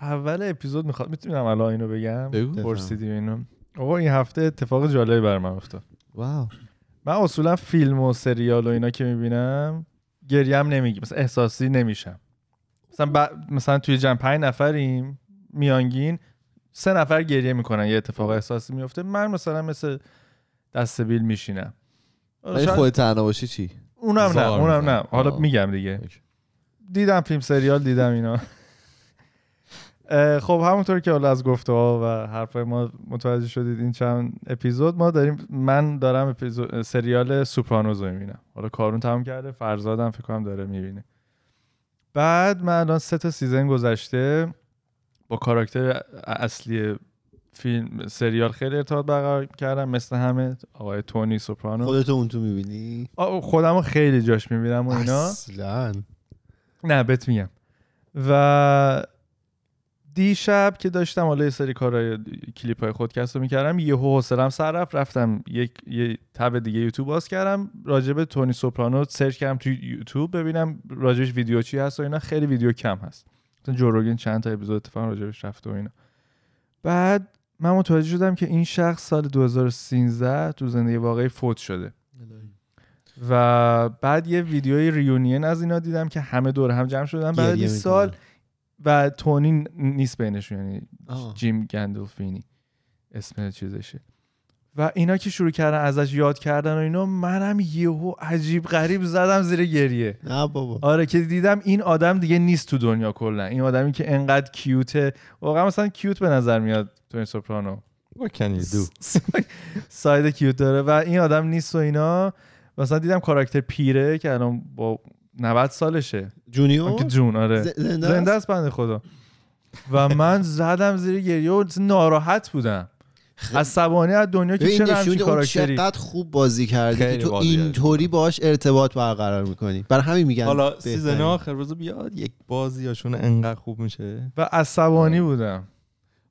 اول اپیزود می‌خواد می‌تونم الان اینو بگم؟ بگو. پرسیدی اینو. آقا این هفته اتفاق جالبی بر من افتاد. واو. من اصولا فیلم و سریال و اینا که می‌بینم گریم نمیگی. مثلا احساسی نمیشم. مثلا ب- مثلا توی جمع پنج نفریم میانگین سه نفر گریه می‌کنن. یه اتفاق احساسی میفته من مثلا مثل دست بیل میشینم. ولی خودت تنها باشی چی؟ اونم نه اونم. نه. حالا. میگم دیگه. okay. دیدم فیلم سریال دیدم اینا. خب همونطور که حالا از گفته ها و حرفای ما متوجه شدید این چند اپیزود ما داریم من دارم اپیزود سریال سوپرانوز رو می‌بینم. حالا کارون تمام کرده فرزادم فکر کنم داره می‌بینه. بعد من الان سه تا season گذشته با کاراکتر اصلی فیلم سریال خیلی ارتباط برقرار کردم مثل همه آقای تونی سوپرانو. خودتو اون تو می‌بینی؟ خودم رو خیلی جاش می‌بینم و اینا. اصلا. نه بهت میگم. و دیشب که داشتم حالا یه سری کارهای کلیپ های خودکست رو می‌کردم یه حوصلم سر رفت رفتم یک یه تب دیگه یوتیوب باز کردم راجب تونی سوپرانو سرچ کردم توی یوتیوب ببینم راجبش ویدیو چی هست و اینا. خیلی ویدیو کم هست. مثلا جوروگین چند تا اپیزود اتفاقا راجبش رفته و اینا. بعد من متوجه شدم که این شخص سال 2013 تو زندگی واقعی فوت شده. و بعد یه ویدیوی ریونین از اینا دیدم که همه دور هم جمع شدن. بعد 20 سال. و تونی نیست بینشون یعنی آه. جیم گندلفینی اسم چیزشه. و اینا که شروع کردن ازش یاد کردن و اینا منم یهو عجیب غریب زدم زیر گریه. نه بابا. آره که دیدم این آدم دیگه نیست تو دنیا کلا. این آدمی که انقدر کیوته واقعا مثلا کیوت به نظر میاد تونی سوپرانو. What can you do? side cute داره و این آدم نیست و اینا. مثلا دیدم کاراکتر پیره که الان با 90 سالشه. جونیور؟ که جون آره. زنده زنده است؟ بنده خدا. و من زدم زیر گریه و ناراحت بودم. عصبانی از دنیا که نشون همچین کاراکتری؟ چقدر خوب بازی کردی که خیلی تو اینطوری باش ارتباط برقرار می‌کنی. برای همین میگن حالا. season آخر روز بیاد یک بازیاشون انقدر خوب میشه. و عصبانی بودم.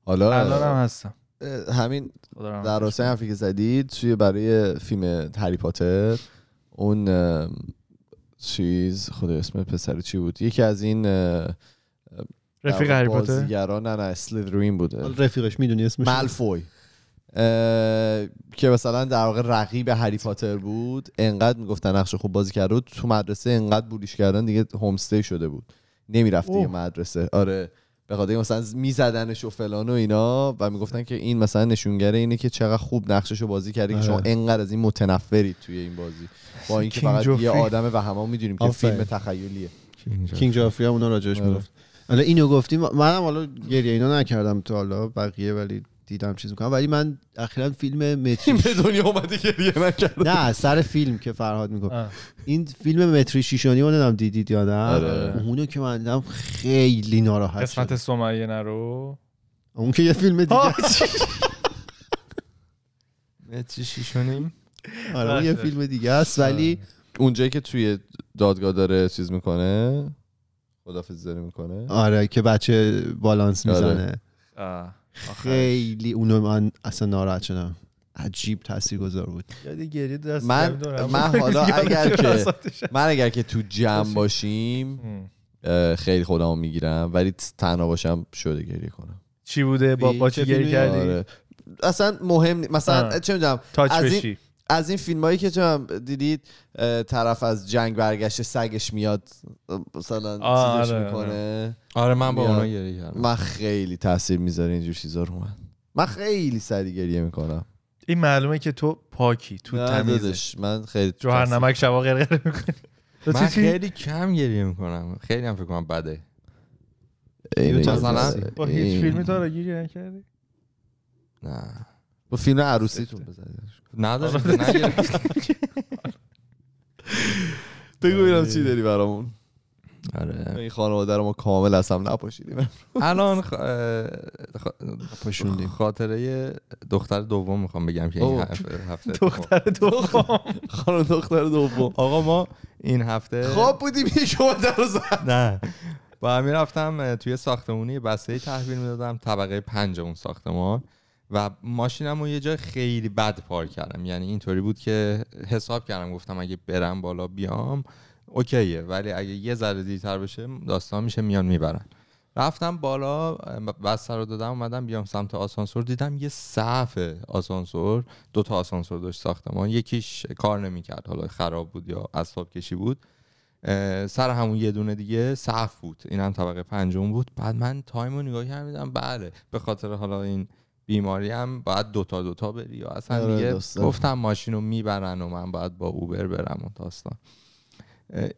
حالا الان هم هستم. همین در راستای حرفی که زدید توی برای فیلم هری پاتر؟ اون چیز خدا اسم پسر چی بود؟ یکی از این رفیق هری پاتر؟ بازیگران نه نه اسلیدرین بوده. رفیقش می‌دونی اسمش؟ مالفوی. که مثلا در واقع رقیب هری پاتر بود. انقدر می‌گفتن نقش خوب بازی کرده تو مدرسه انقدر بولیش کردن دیگه هومستی شده بود. نمی‌رفت دیگه. مدرسه. آره. به خاطر مثلا میزدنش و فلان و اینا و می‌گفتن که این مثلا نشونگره اینه که چقدر خوب نقششو بازی کردی که آره. شما انقدر از این متنفرید توی این بازی با اینکه فقط. یه آدمه و همه می‌دونیم که. فیلم تخیلیه کینگ جافری هم اونا راجعش آره. می‌گفت حالا اینو گفتیم منم حالا گریه اینا نکردم تا حالا بقیه ولی دیدم چیز می‌کنم. ولی من اخیرا فیلم متری به دنیا اومده گریه نکرد. نه سر فیلم که فرهاد می‌گفت. آه. این فیلم متری شیشانی رو نمی‌دونم دیدید یا نه؟ آره. اونو که من دیدم خیلی ناراحت قسمت سمیه نرو اون که یه فیلم دیگه. آه، چی؟ شیشونیم آره اون یه بله. فیلم دیگه است ولی اونجایی که توی دادگاه داره چیز می‌کنه خدافزی داره می‌کنه. آره که بچه بالانس آره. می‌زنه. خیلی اونو من اصلا ناراحت شدم عجیب تاثیرگذار بود من-. من حالا اگر که-؟ من اگر که تو جمع باشیم خیلی خودمو می‌گیرم ولی تنها باشم شده گریه کنم چی بوده با؟ با چه چی گریه؟ کردی آره اصلا مهم نی- مثلا آه. چه می‌دونم تاچ از این بشی از این فیلم هایی که می‌دونم دیدید طرف از جنگ برگشته سگش میاد مثلا چیزش آره، می‌کنه. آره من با. اونا گریه کردم. من خیلی تاثیر می‌ذاره اینجور چیزا رو من. من خیلی سری گریه می‌کنم. این معلومه که تو پاکی تو داداش من خیلی جوهر تاثیر- نمک شبا غرغره می‌کنی. تو من چی چی؟ خیلی کم گریه می‌کنم. خیلی هم فکر کنم بده. اینو مثلا چیزی. با هیچ فیلمی تو رو گیری نکردی؟ نه. با فیلم عروسیتون بزنید. نداره نگرفتم بگو ببینم چی داری برامون. آره. این خانواده رو ما کامل هم نپاشیدیم الان خ... خ- پاشوندیم. خاطره دختر دوم می‌خوام بگم که این. هفته دختر دوم. خانم دختر دوم. آقا ما این هفته خواب بودیم یه شما در زد نه. با همین رفتم توی ساختمونی بسته تحویل می‌دادم طبقه پنج اون ساختمان. و ماشینم رو یه جای خیلی بد پارک کردم. یعنی اینطوری بود که حساب کردم گفتم اگه برم بالا بیام اوکیه. ولی اگه یه ذره دیرتر بشه داستان میشه میان می‌برن. رفتم بالا اه، بسته رو دادم اومدم بیام سمت آسانسور. دیدم یه صف آسانسور دو تا آسانسور داشت ساختمان. یکیش کار نمی‌کرد حالا خراب بود یا اسباب کشی بود. سر همون یه دونه دیگه صف بود. این هم طبقه پنجم بود. بعد من تایم رو نگاه کردم بله به خاطر حالا این بیماری هم باید دوتا دوتا بری یا اصلا آره، دیگه. گفتم ماشین رو می‌برن و من باید با اوبر برم و داستان.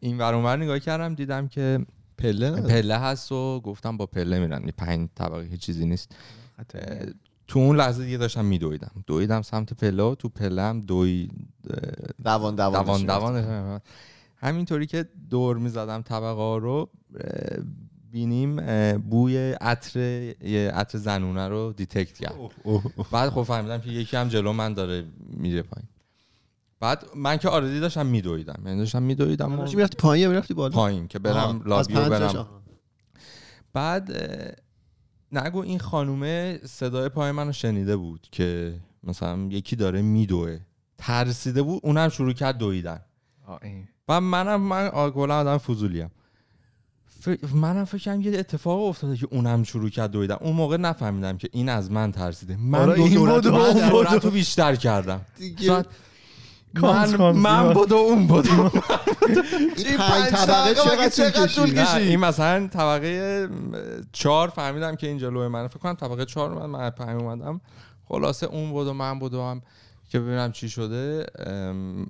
این ور اونور نگاه کردم دیدم که پله. پله هست و گفتم با پله میرن. پنج طبقه که چیزی نیست. تو اون لحظه دیگه داشتم میدویدم. دویدم سمت پله و تو پله هم دوی دوان دوان دوان دوان همینطوری که دور می‌زدم طبقه ها رو بینیم بوی عطر یه عطر زنونه رو detect کرد. بعد خب فهمیدم که یکی هم جلو من داره میره پایین. بعد من که آردی داشتم میدویدم یعنی داشتم میدویدم و چی می‌رفتی پایین یا می‌رفتی بالا؟ پایین که برم لابی برم. بعد نگو این خانومه صدای پای منو شنیده بود که مثلا یکی داره میدوه. ترسیده بود اونم شروع کرد دویدن. و منم من کلا آدم فضولیم. منم فکر کردم یه اتفاق افتاده که اونم شروع کرد دویدن. اون موقع نفهمیدم که این از من ترسیده. من آره، این دو بود و من اون بود. سرعت رو بیشتر کردم. دیگه من, من و اون بود. این پنج طبقه چقدر طول کشید؟ این مثلا طبقه چهار فهمیدم که این جلوی من فکر کنم طبقه چهار من من اومدم. خلاصه اون بود و من بود و هم که ببینم چی شده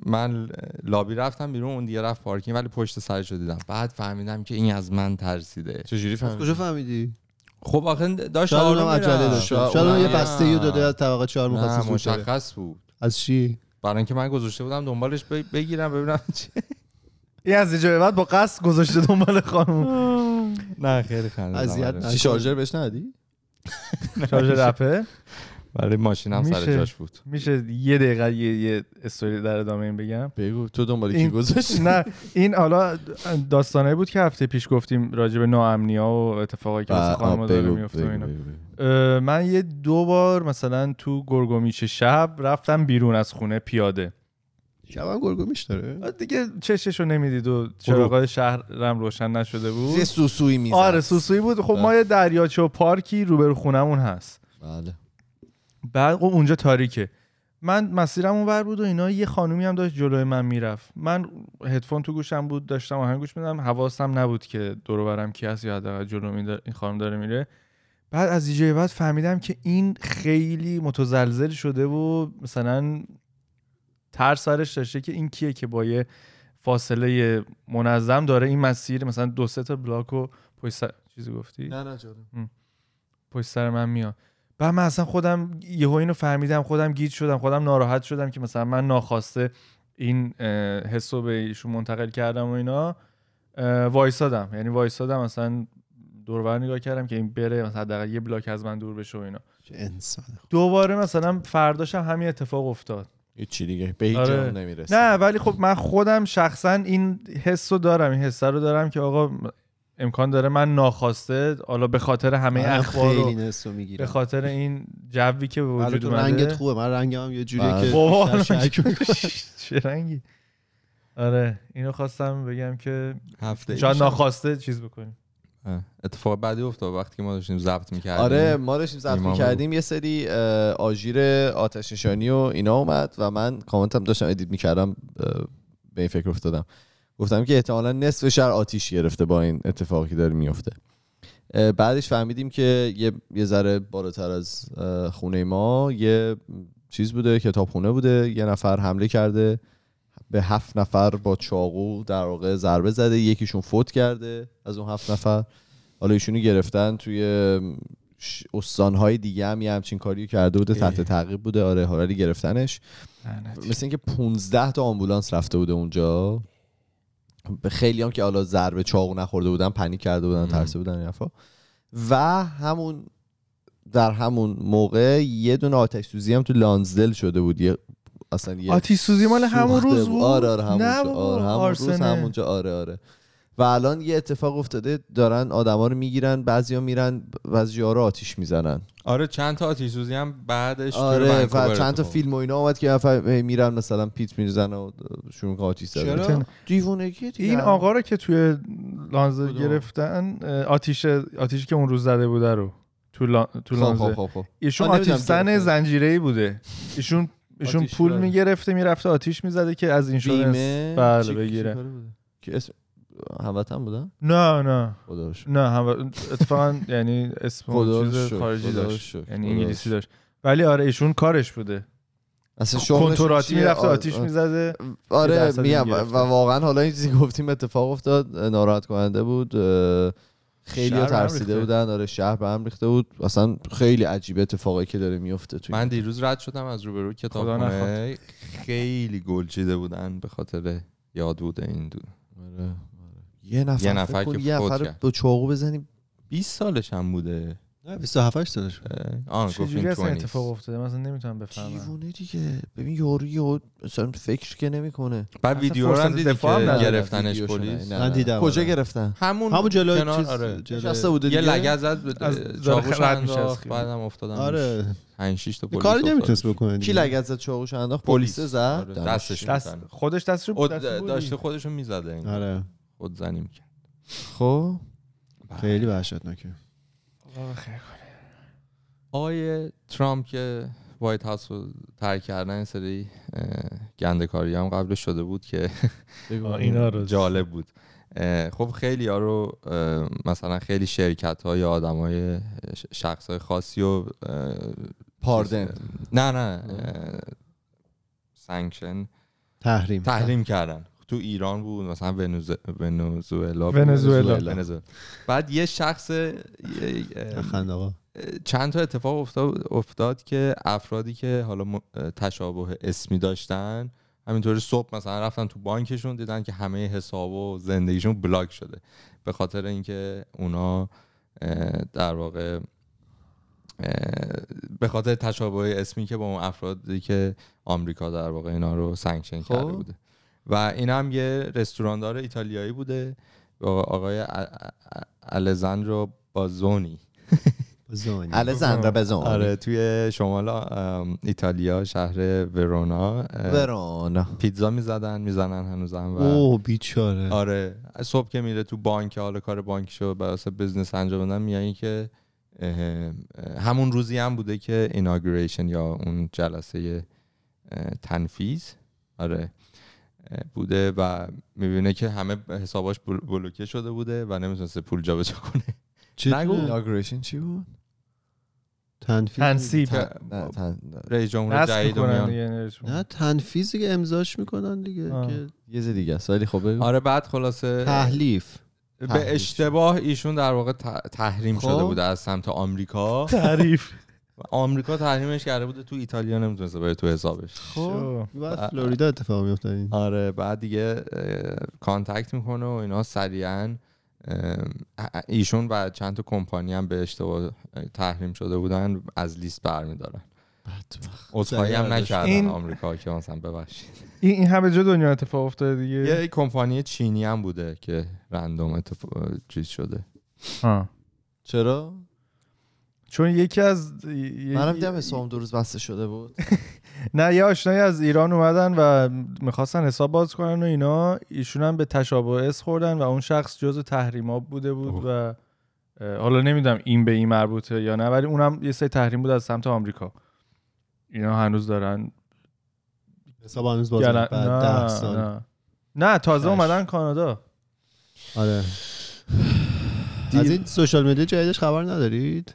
من لابی رفتم بیرون اون دیگه رفت پارکینگ ولی پشت سرش رو دیدم. بعد فهمیدم که این از من ترسیده. چجوری از فهمیدی کجا فهمیدی؟ خب آخه داشت آروم عجله. داشت شاید. یه نه. بسته ای داده از طبقه چهار نه می‌خواست زود بره. مشخص بود. از چی؟ برای اینکه من گذاشته بودم دنبالش بگیرم ببینم چی. این از اینجا بعد با قصد گذاشته دنبال خانم. نه خیلی خنده اذیت چی شارژر بهش ندی شارژ رپه ولی ماشینم سر میشه. جاش بود. میشه یه دقیقه یه, یه استوری در ادامه این بگم. بگو. تو دنبال کی گذاشتی؟ نه این حالا داستانه بود که هفته پیش گفتیم راجع به ناامنی ها و اتفاقایی که واسه خانم داره بگو، میفته اینا. بگو، بگو. اه، من یه دو بار مثلا تو گرگومیش شب رفتم بیرون از خونه پیاده. شبم گرگومیش داره؟ دیگه چششو نمی‌دید و چراغای شهرم روشن نشده بود. یه سوسوی می‌زد. آره سوسویی بود. خب ما یه دریاچه و پارکی روبرو خونمون هست. بله. بعد خب اونجا تاریکه. من مسیرم اونور بود و اینا یه خانومی هم داشت جلوی من می‌رفت. من هدفون تو گوشم بود داشتم آهنگ گوش میدم حواسم نبود که دور برم کی هست یا حداقل جلو این خانم داره میره. بعد از یه جای بعد فهمیدم که این خیلی متزلزل شده و مثلا ترس سرش داشته که این کیه که با یه فاصله منظم داره این مسیر. مثلا دو سه تا بلاک و پشت سر... چیزی گفتی؟ نه نه جانم پشت سر من میاد. بعد من اصلا خودم یهو اینو فهمیدم خودم گیج شدم خودم ناراحت شدم که مثلا من ناخواسته این اه، حس رو به ایشون منتقل کردم و اینا وایسادم. یعنی وایسادم مثلا دوربر نگاه کردم که این بره مثلا حداقل یه بلاک از من دور بشه و اینا. انسان دوباره مثلا فرداشم همین اتفاق افتاد. هیچی دیگه. به آره. نمی‌رسه. نه ولی خب من خودم شخصا این حس رو دارم این حس رو دارم که آقا امکان داره من ناخواسته حالا به خاطر همه اخبار خیلی نسو به خاطر این جوی که به وجود تو اومده رنگت خوبه من رنگم هم یه جوریه. که بابا،. چه رنگی آره اینو خواستم بگم که هفته شاید. ناخواسته چیز بکنیم. اتفاق بعدی افتاد وقتی که ما داشتیم ضبط می‌کردیم آره ما داشتیم ضبط می‌کردیم یه سری آژیر آتش نشانی و اینا اومد و من کامنتم داشتم ادیت می‌کردم به این فکر افتادم گفتم که احتمالا نصف شهر آتیش گرفته با این اتفاقی که داره میفته. بعدش فهمیدیم که یه, یه ذره بالاتر از خونه ما یه چیز بوده کتابخونه بوده یه نفر حمله کرده به هفت نفر با چاقو در واقع ضربه زده یکیشون فوت کرده از اون هفت نفر. حالا ایشونو گرفتن توی استانهای دیگه هم یه همچین کاری کرده بوده تحت تعقیب بوده آره حالا گرفتنش. مثل اینکه 15 تا آمبولانس رفته بوده اونجا. خیلی هم که حالا ضربه چاقو نخورده بودن پنیک کرده بودن ترسه بودن این حرفا. و همون در همون موقع یه دونه آتش سوزی هم تو لانزدل شده بود. یه اصلا یه آتش سوزی مال همون روز بود. آره آره بابا، آره همون روز. همونجا آره آره. و الان یه اتفاق افتاده دارن آدما رو می‌گیرن بعضیا میرن بعضیا رو آتیش می‌زنن آره چند تا آتیش سوزی هم بعدش آره و چند تا فیلم و اینا اومد که میرن مثلا پیت می‌زنن و شروع می‌کنن آتیش زدن چرا؟ دیوونگی دیگه این آقا رو که توی کدوم؟ گرفتن آتیش آتیشی که اون روز زده بوده رو تو, لا... تو خب لانزه خب خب ایشون آتیش زن گرفتن. زنجیره بوده ایشون ایشون پول. می‌گرفته می‌رفته آتیش می‌زده که از اینشورنس بله بگیره؟ که اسم هموطن بودن نه نه خدا رو شکر. نه هم اتفاقا یعنی اسم چیز خارجی داشت یعنی انگلیسی. داشت ولی آره ایشون کارش بوده اصلا شغلش کنتراتی؟ می‌رفته آ- آتیش می‌زده آره درصد میگم و. واقعا حالا این چیزی که گفتیم اتفاق افتاد ناراحت کننده بود خیلی ترسیده. بودن آره شهر به هم ریخته بود اصلا خیلی عجیبه اتفاقی که داره میفته توی من دیروز رد شدم از روبرو کتابخونه خیلی گل چیده بودن به خاطر یاد بوده این دو آره، آره. یه نفر یه نفر که یه نفر. با چاقو بزنی. 20 سالش هم بوده. نه 27 سالش چجوری گفتین اصلا 20 اتفاق افتاده؟ مثلا نمی‌تونم بفهمم. دیوونه دیگه. ببین یارو یهو مثلا فکر که نمی‌کنه. بعد اصلا ویدیو رو هم دیدی که. گرفتنش پلیس؟ من دیدم، کجا آره. گرفتن؟ همون همون جلوی چیز آره بوده یه لگد زد چاقوش رد میشه. بعدم افتادن آره. 5 6 تا پلیس کاری. نمی‌تونست بکنه کی. لگد زد چاقوش انداخت؟ پلیس. زد؟ آره، دستش. خودش دستش رو بود داشته خودشو می‌زده انگار. آره. خود زنی می‌کرد خب خیلی وحشتناکه. خیر کنه. آقای ترامپ که وایت هاوس رو ترک کردن این سری گنده کاری هم قبلش شده بود که اینا رو جالب بود. خب خیلی ها رو مثلا خیلی شرکت ها یا آدم های شخص های خاصی و pardon. نه نه sanction تحریم. تحریم کردن. تو ایران بود مثلا ونوز- ونزوئلا بود. ونزوئلا. ونزوئلا. بعد یه شخص چند تا اتفاق افتاد, افتاد که افرادی که حالا م- تشابه اسمی داشتن همینطوری صبح مثلا رفتن تو بانکشون دیدن که همه حساب و زندگیشون block شده به خاطر اینکه اونا در واقع به خاطر تشابه اسمی که با اون افرادی که آمریکا در واقع اینا رو سانکشن خب. کرده بوده و این هم یه رستوراندار ایتالیایی بوده با آقای الزاندرو بازونی. زونی الزندرا بزن آره توی شمال ایتالیا شهر ورونا ورونا. پیتزا می‌زدن می‌زنن هنوزم و اوه بیچاره. آره صبح که میره تو بانک حالا کار بانکشو برای بزنس انجام بدن میگن که همون روزی هم بوده که ایناگوریشن یا اون جلسه اه، تنفیذ. آره. بوده و می‌بینه که همه حساباش بل- بلوکه شده بوده و نمی‌تونسته پول جابجا کنه. چی؟ ایناگوریشن چی بود؟ تنفیذ. تنصیب. تن- نه، تن- رئیس جمهور جدید. نه تنفیذ دیگه امضاش می‌کنن دیگه. که یه چیز دیگه است. ولی خب آره بعد خلاصه تحلیف. به اشتباه ایشون در واقع تحریم خب. شده بوده از سمت آمریکا. تعریف و آمریکا تحریمش کرده بوده تو ایتالیا نمی‌تونسته بره تو حسابش. شو. بعد فلوریدا اتفاق میفته این. آره بعد دیگه کانتکت می‌کنه و اینا سریعا ایشون و چند تا کمپانی هم به اشتباه تحریم شده بودن از لیست برمیدارن. عذرخواهی هم نکردن این- آمریکا که مثلا ببخشید. این این همه جا دنیا اتفاق افتاده دیگه. یه کمپانی چینی هم بوده که رندوم اتفاق چیز شده. ها. چرا؟ چون یکی از منم دیدم حسام دو روز بسته شده بود. نه یه آشنایی از ایران اومدن و می‌خواستن حساب باز کنن و اینا. ایشون هم به تشابه اس خوردن و اون شخص جزو تحریمات بوده بود. و حالا نمی‌دونم این به این مربوطه یا نه ولی اونم یه سری تحریم بود از سمت آمریکا. اینا هنوز دارن. حساب هنوز بعد نه, نه. نه تازه. اومدن کانادا. آره. از این social media جدیدش خبر ندارید؟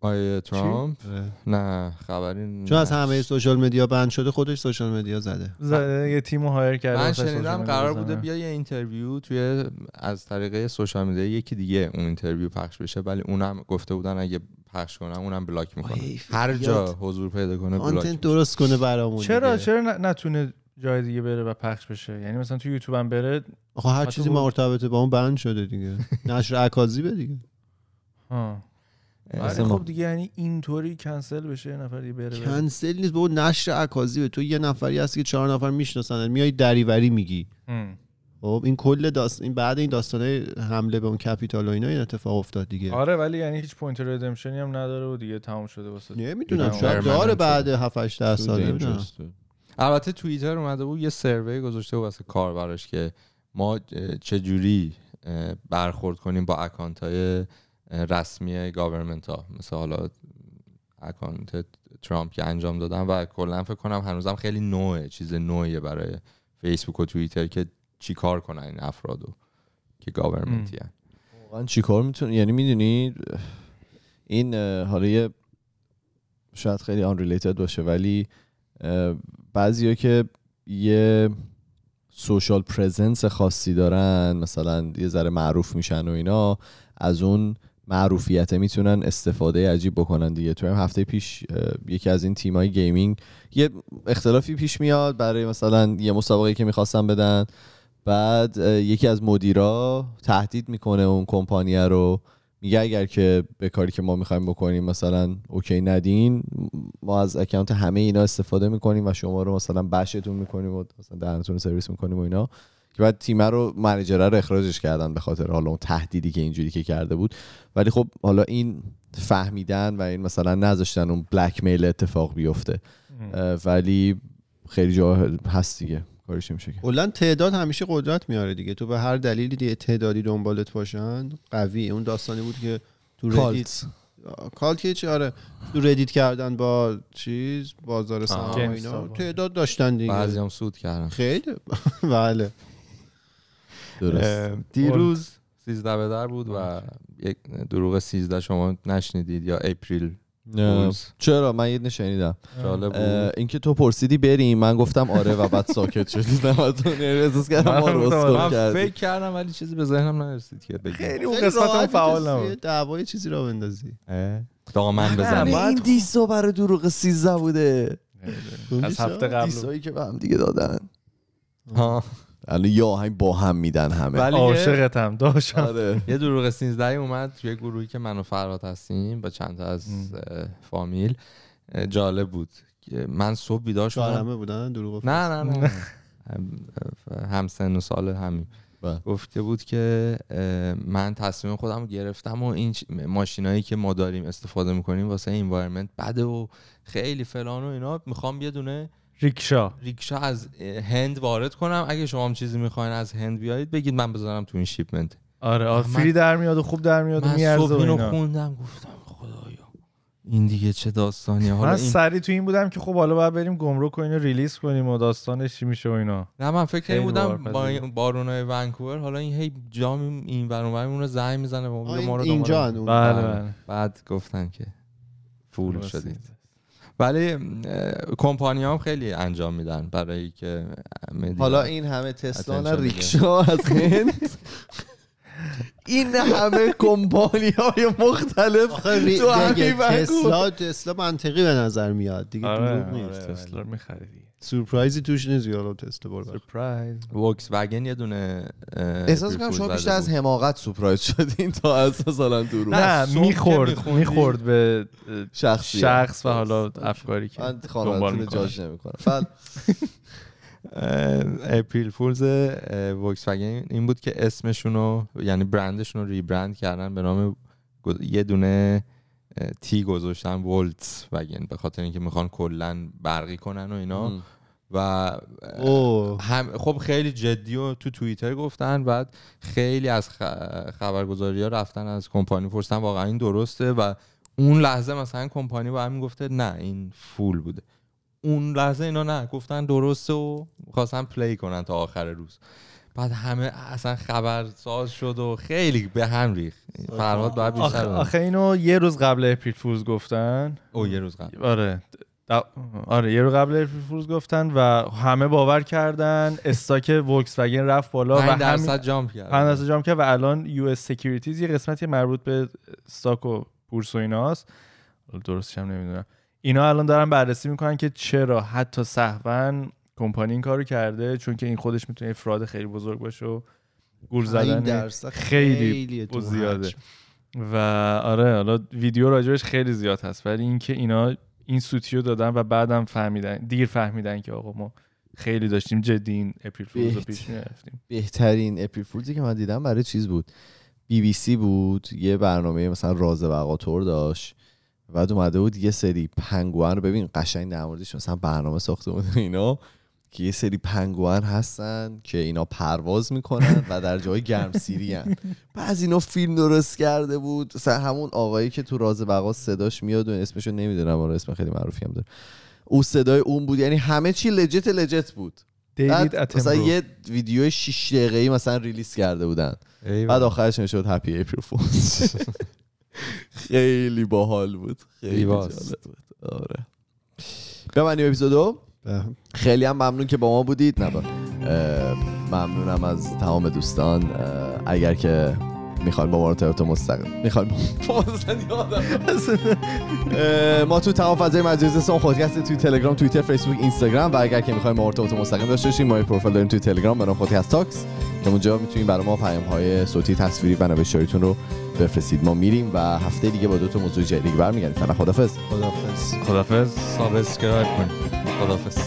آقای ترامپ آره. نه خبری چون از. همه social media ban شده خودش social media زده زده یه تیمو hire کرده من شنیدم قرار media بوده. بیا یه interview توی از طریق social media یکی دیگه اون interview پخش بشه ولی اونم گفته بودن اگه پخش کنم اونم block می‌کنه. هر جا. حضور پیدا کنه block. درست کنه برامون چرا دیگه. چرا نتونه جای دیگه بره و پخش بشه یعنی مثلا تو یوتیوب هم بره آخه هر چیزی. مرتبط با اون ban شده دیگه نشر اکاذیبه دیگه ها ولی اصلا خب دیگه یعنی اینطوری کنسل بشه یه نفر دیگه بره بره. کنسل نیست بابا نشر اکاذیبه تو یه نفری هستی که چهار نفر می‌شناسن میای دریوری میگی. خب این کل داست این بعد این داستانه حمله به اون Capitol و اینا این اتفاق افتاد دیگه آره ولی یعنی هیچ point redemption ی هم نداره و دیگه تموم شده واسه نمی‌دونم شاید داره. بعد 7 8 10 سال البته توییتر اومده بود یه survey ی گذاشته بود واسه کاربراش که ما اه، چجوری اه، برخورد کنیم با اکانت های رسمی government ها مثل حالا اکانت ترامپ که انجام دادن و کلا فکر کنم هنوزم خیلی نوعه چیز نوعیه برای فیسبوک و توییتر که چی کار کنن این افرادو که government ی هن. واقعا چیکار می‌تونه یعنی می‌دونی این حالا یه شاید خیلی unrelated باشه ولی بعضیا که یه social presence خاصی دارن مثلا یه ذره معروف میشن و اینا از اون معروفیت می‌تونن استفاده عجیب بکنن دیگه. تو هفته پیش یکی از این تیمای gaming یه اختلافی پیش میاد برای مثلا یه مسابقه که می‌خواستن بدن. بعد یکی از مدیرا تهدید می‌کنه اون کمپانیه رو. میگه اگر که به کاری که ما می‌خوایم بکنیم مثلا OK ندین ما از اکانت همه اینا استفاده می‌کنیم و شما رو مثلا bash تون می‌کنیم و مثلا دهنتون رو سرویس می‌کنیم و اینا. که بعد تیمه رو manager ه رو اخراجش کردن به خاطر حالا اون تهدیدی که اینجوری که کرده بود. ولی خب حالا این فهمیدن و این مثلا نذاشتن اون blackmail اتفاق بیفته. ولی خیلی جا هست دیگه. کارش نمیشه کرد. کلا تعداد همیشه قدرت میاره دیگه. تو به هر دلیلی دیگه تعدادی دنبالت باشن قوی. اون داستانی بود که تو ردیت کالت که چی؟ آره. تو ردیت کردن با چیز بازار سهام اینا. تعداد داشتن دیگه. بعضی هم سود کردن. خیلی. بله. درست. دیروز 13 به در بود و یک دروغ 13 شما نشنیدید یا اپریل. چرا؟ من یه نشنیدم جالب اه، بود. اینکه تو پرسیدی بریم من گفتم آره و بعد ساکت شدی. نمتون احساس کردم ما من من کردی فکر کردم ولی چیزی به ذهنم نرسید که بگم خیلی اون قسمت فعال نبود. دعوای چیزی را بندازی؟ دامن بزنی. باید این دیسا برای دروغ 13 بوده. از هفته قبل. دیسایی که به هم دیگه دادن. ها. الان یه آهنگ با هم میدن همه. ولی یه- عاشقتم داشتم. آره. یه دروغ 13 اومد توی گروهی که من و فرهاد هستیم با چند تا از فامیل. جالب بود. من صبح بیدار شدم. شاهرمه بودن دروغ نه نه نه هم- هم سن و سال همین. بله. گفته بود که من تصمیم خودم رو گرفتم و این ماشینایی که ما داریم استفاده می‌کنیم واسه انوایرمنت بده و خیلی فلان و اینا. می‌خوام یه دونه ریکشا. ریکشا از هند وارد کنم. اگه شما هم چیزی می‌خواین از هند بیارید بگید من بذارم تو این شیپمنت. آره آره من- فری در میاد و خوب در میاد و من میارزه صبح و اینو خوندم گفتم خدایا این دیگه چه داستانیه؟ حالا من این سری تو این بودم که خب حالا باید بریم گمرک و اینو ریلیز کنیم و داستانش چی میشه و اینا. نه من فکر کرده بودم با. این بارونای ونکوور حالا این هی جام این ور اون رو زنگ می‌زنه ما رو اینجا. بله بله. بله. بعد گفتن که فول. شدید. ولی کمپانی هم خیلی انجام میدن برای که حالا این همه تسلا. ریکشا از هند این همه کمپانی های مختلف تو. تسلا تسلا منطقی به نظر میاد دیگه آره دروغ نیست آره تسلا رو می‌خری. سورپرایزی توش نیست یالا تسلا برو سورپرایز. وکس وگن یه دونه احساس کنم شما بیشتر از. حماقت سورپرایز شدین تا از مثلا دروغ نه می‌خورد می‌خورد به شخصی شخص و حالا افکاری که من خانوادتون جاج نمی‌کنم. بعد اپریل فولز وکس وگن این بود که اسمشون رو یعنی برندشون رو ریبرند کردن به نام یه دونه تی گذاشتن ولتس وگن به خاطر اینکه می‌خوان کلا برقی کنن و اینا. و اوه. هم خب خیلی جدی و تو توییتر گفتن بعد خیلی از خبرگزاری ها رفتن از کمپانی پرسیدن واقعا این درسته؟ و اون لحظه مثلا کمپانی با همین گفته نه این fool بوده. اون لحظه اینا نه گفتن درسته و خواستن play کنن تا آخر روز. بعد همه اصلا خبر ساز شد و خیلی به هم ریخت. فرهاد باید آخه, بیشتر آخه اینو یه روز قبل April Fools گفتن. او یه روز قبل. آره. آره یه روز قبل April Fools گفتن و همه باور کردن. stock ولکس وگن رفت بالا و 5 همین درصد jump کرد. 5 درصد jump کرد و الان US Securities یه قسمتی مربوط به stock و بورس و ایناست. درستش هم نمی‌دونم. اینا الان دارن بررسی می‌کنن که چرا. حتی سهوا کمپانی این کارو کرده چون که این خودش می‌تونه fraud خیلی بزرگ باشه و گول زدن خیلی و زیاده. و آره حالا ویدیو راجبش خیلی زیاد هست ولی اینکه اینا این سوتیو دادن و بعدم فهمیدن دیر فهمیدن که آقا ما خیلی داشتیم جدی این April Fools رو. پیش می‌رفتیم بهترین April Fools ی که من دیدم برای چیز بود بی بی سی بود یه برنامه مثلا راز بقا تور داشت بعد اومده بود یه سری پنگوان رو ببین قشنگ در موردش مثلا برنامه ساخته بود اینا که یه سری پنگوان هستن که اینا پرواز می‌کنن و در جای گرمسیری هن. بعض اینا فیلم درست کرده بود. مثلا همون آقایی که تو راز بقا صداش میاد و اسمشو نمی‌دونم آره اسم خیلی معروفی هم داره. او صدای اون بود. یعنی همه چی لجت لجت بود. دیوید مثلا یه ویدیو 6 دقیقه‌ای مثلا release کرده بودن. بعد آخرش نوشت happy April Fools خیلی باحال بود. خیلی. جالب بود. آره. ببندیم اپیزودو. به- خیلی هم ممنون که با ما بودید. نه با- اه، ممنونم از تمام دوستان. اگر که می‌خواین با ما ارتباط مستقیم می‌خواین با ما تو تمام فضای مجازی سان خودکست توی تلگرام توییتر فیسبوک اینستاگرام. و اگر که می‌خواین ما ارتباط مستقیم داشته باشیم ما پروفایل داریم توی تلگرام. به نام خودکست تاکس. که اونجا می‌تونید برای ما پیام های صوتی تصویری و نوشتاریتون رو بفرستید. ما میریم و هفته دیگه با دو تا موضوع جدید برمیگردیم. فعلا خدافظ خداحافظ. خدافظ سابسکرایب کنید خدافظ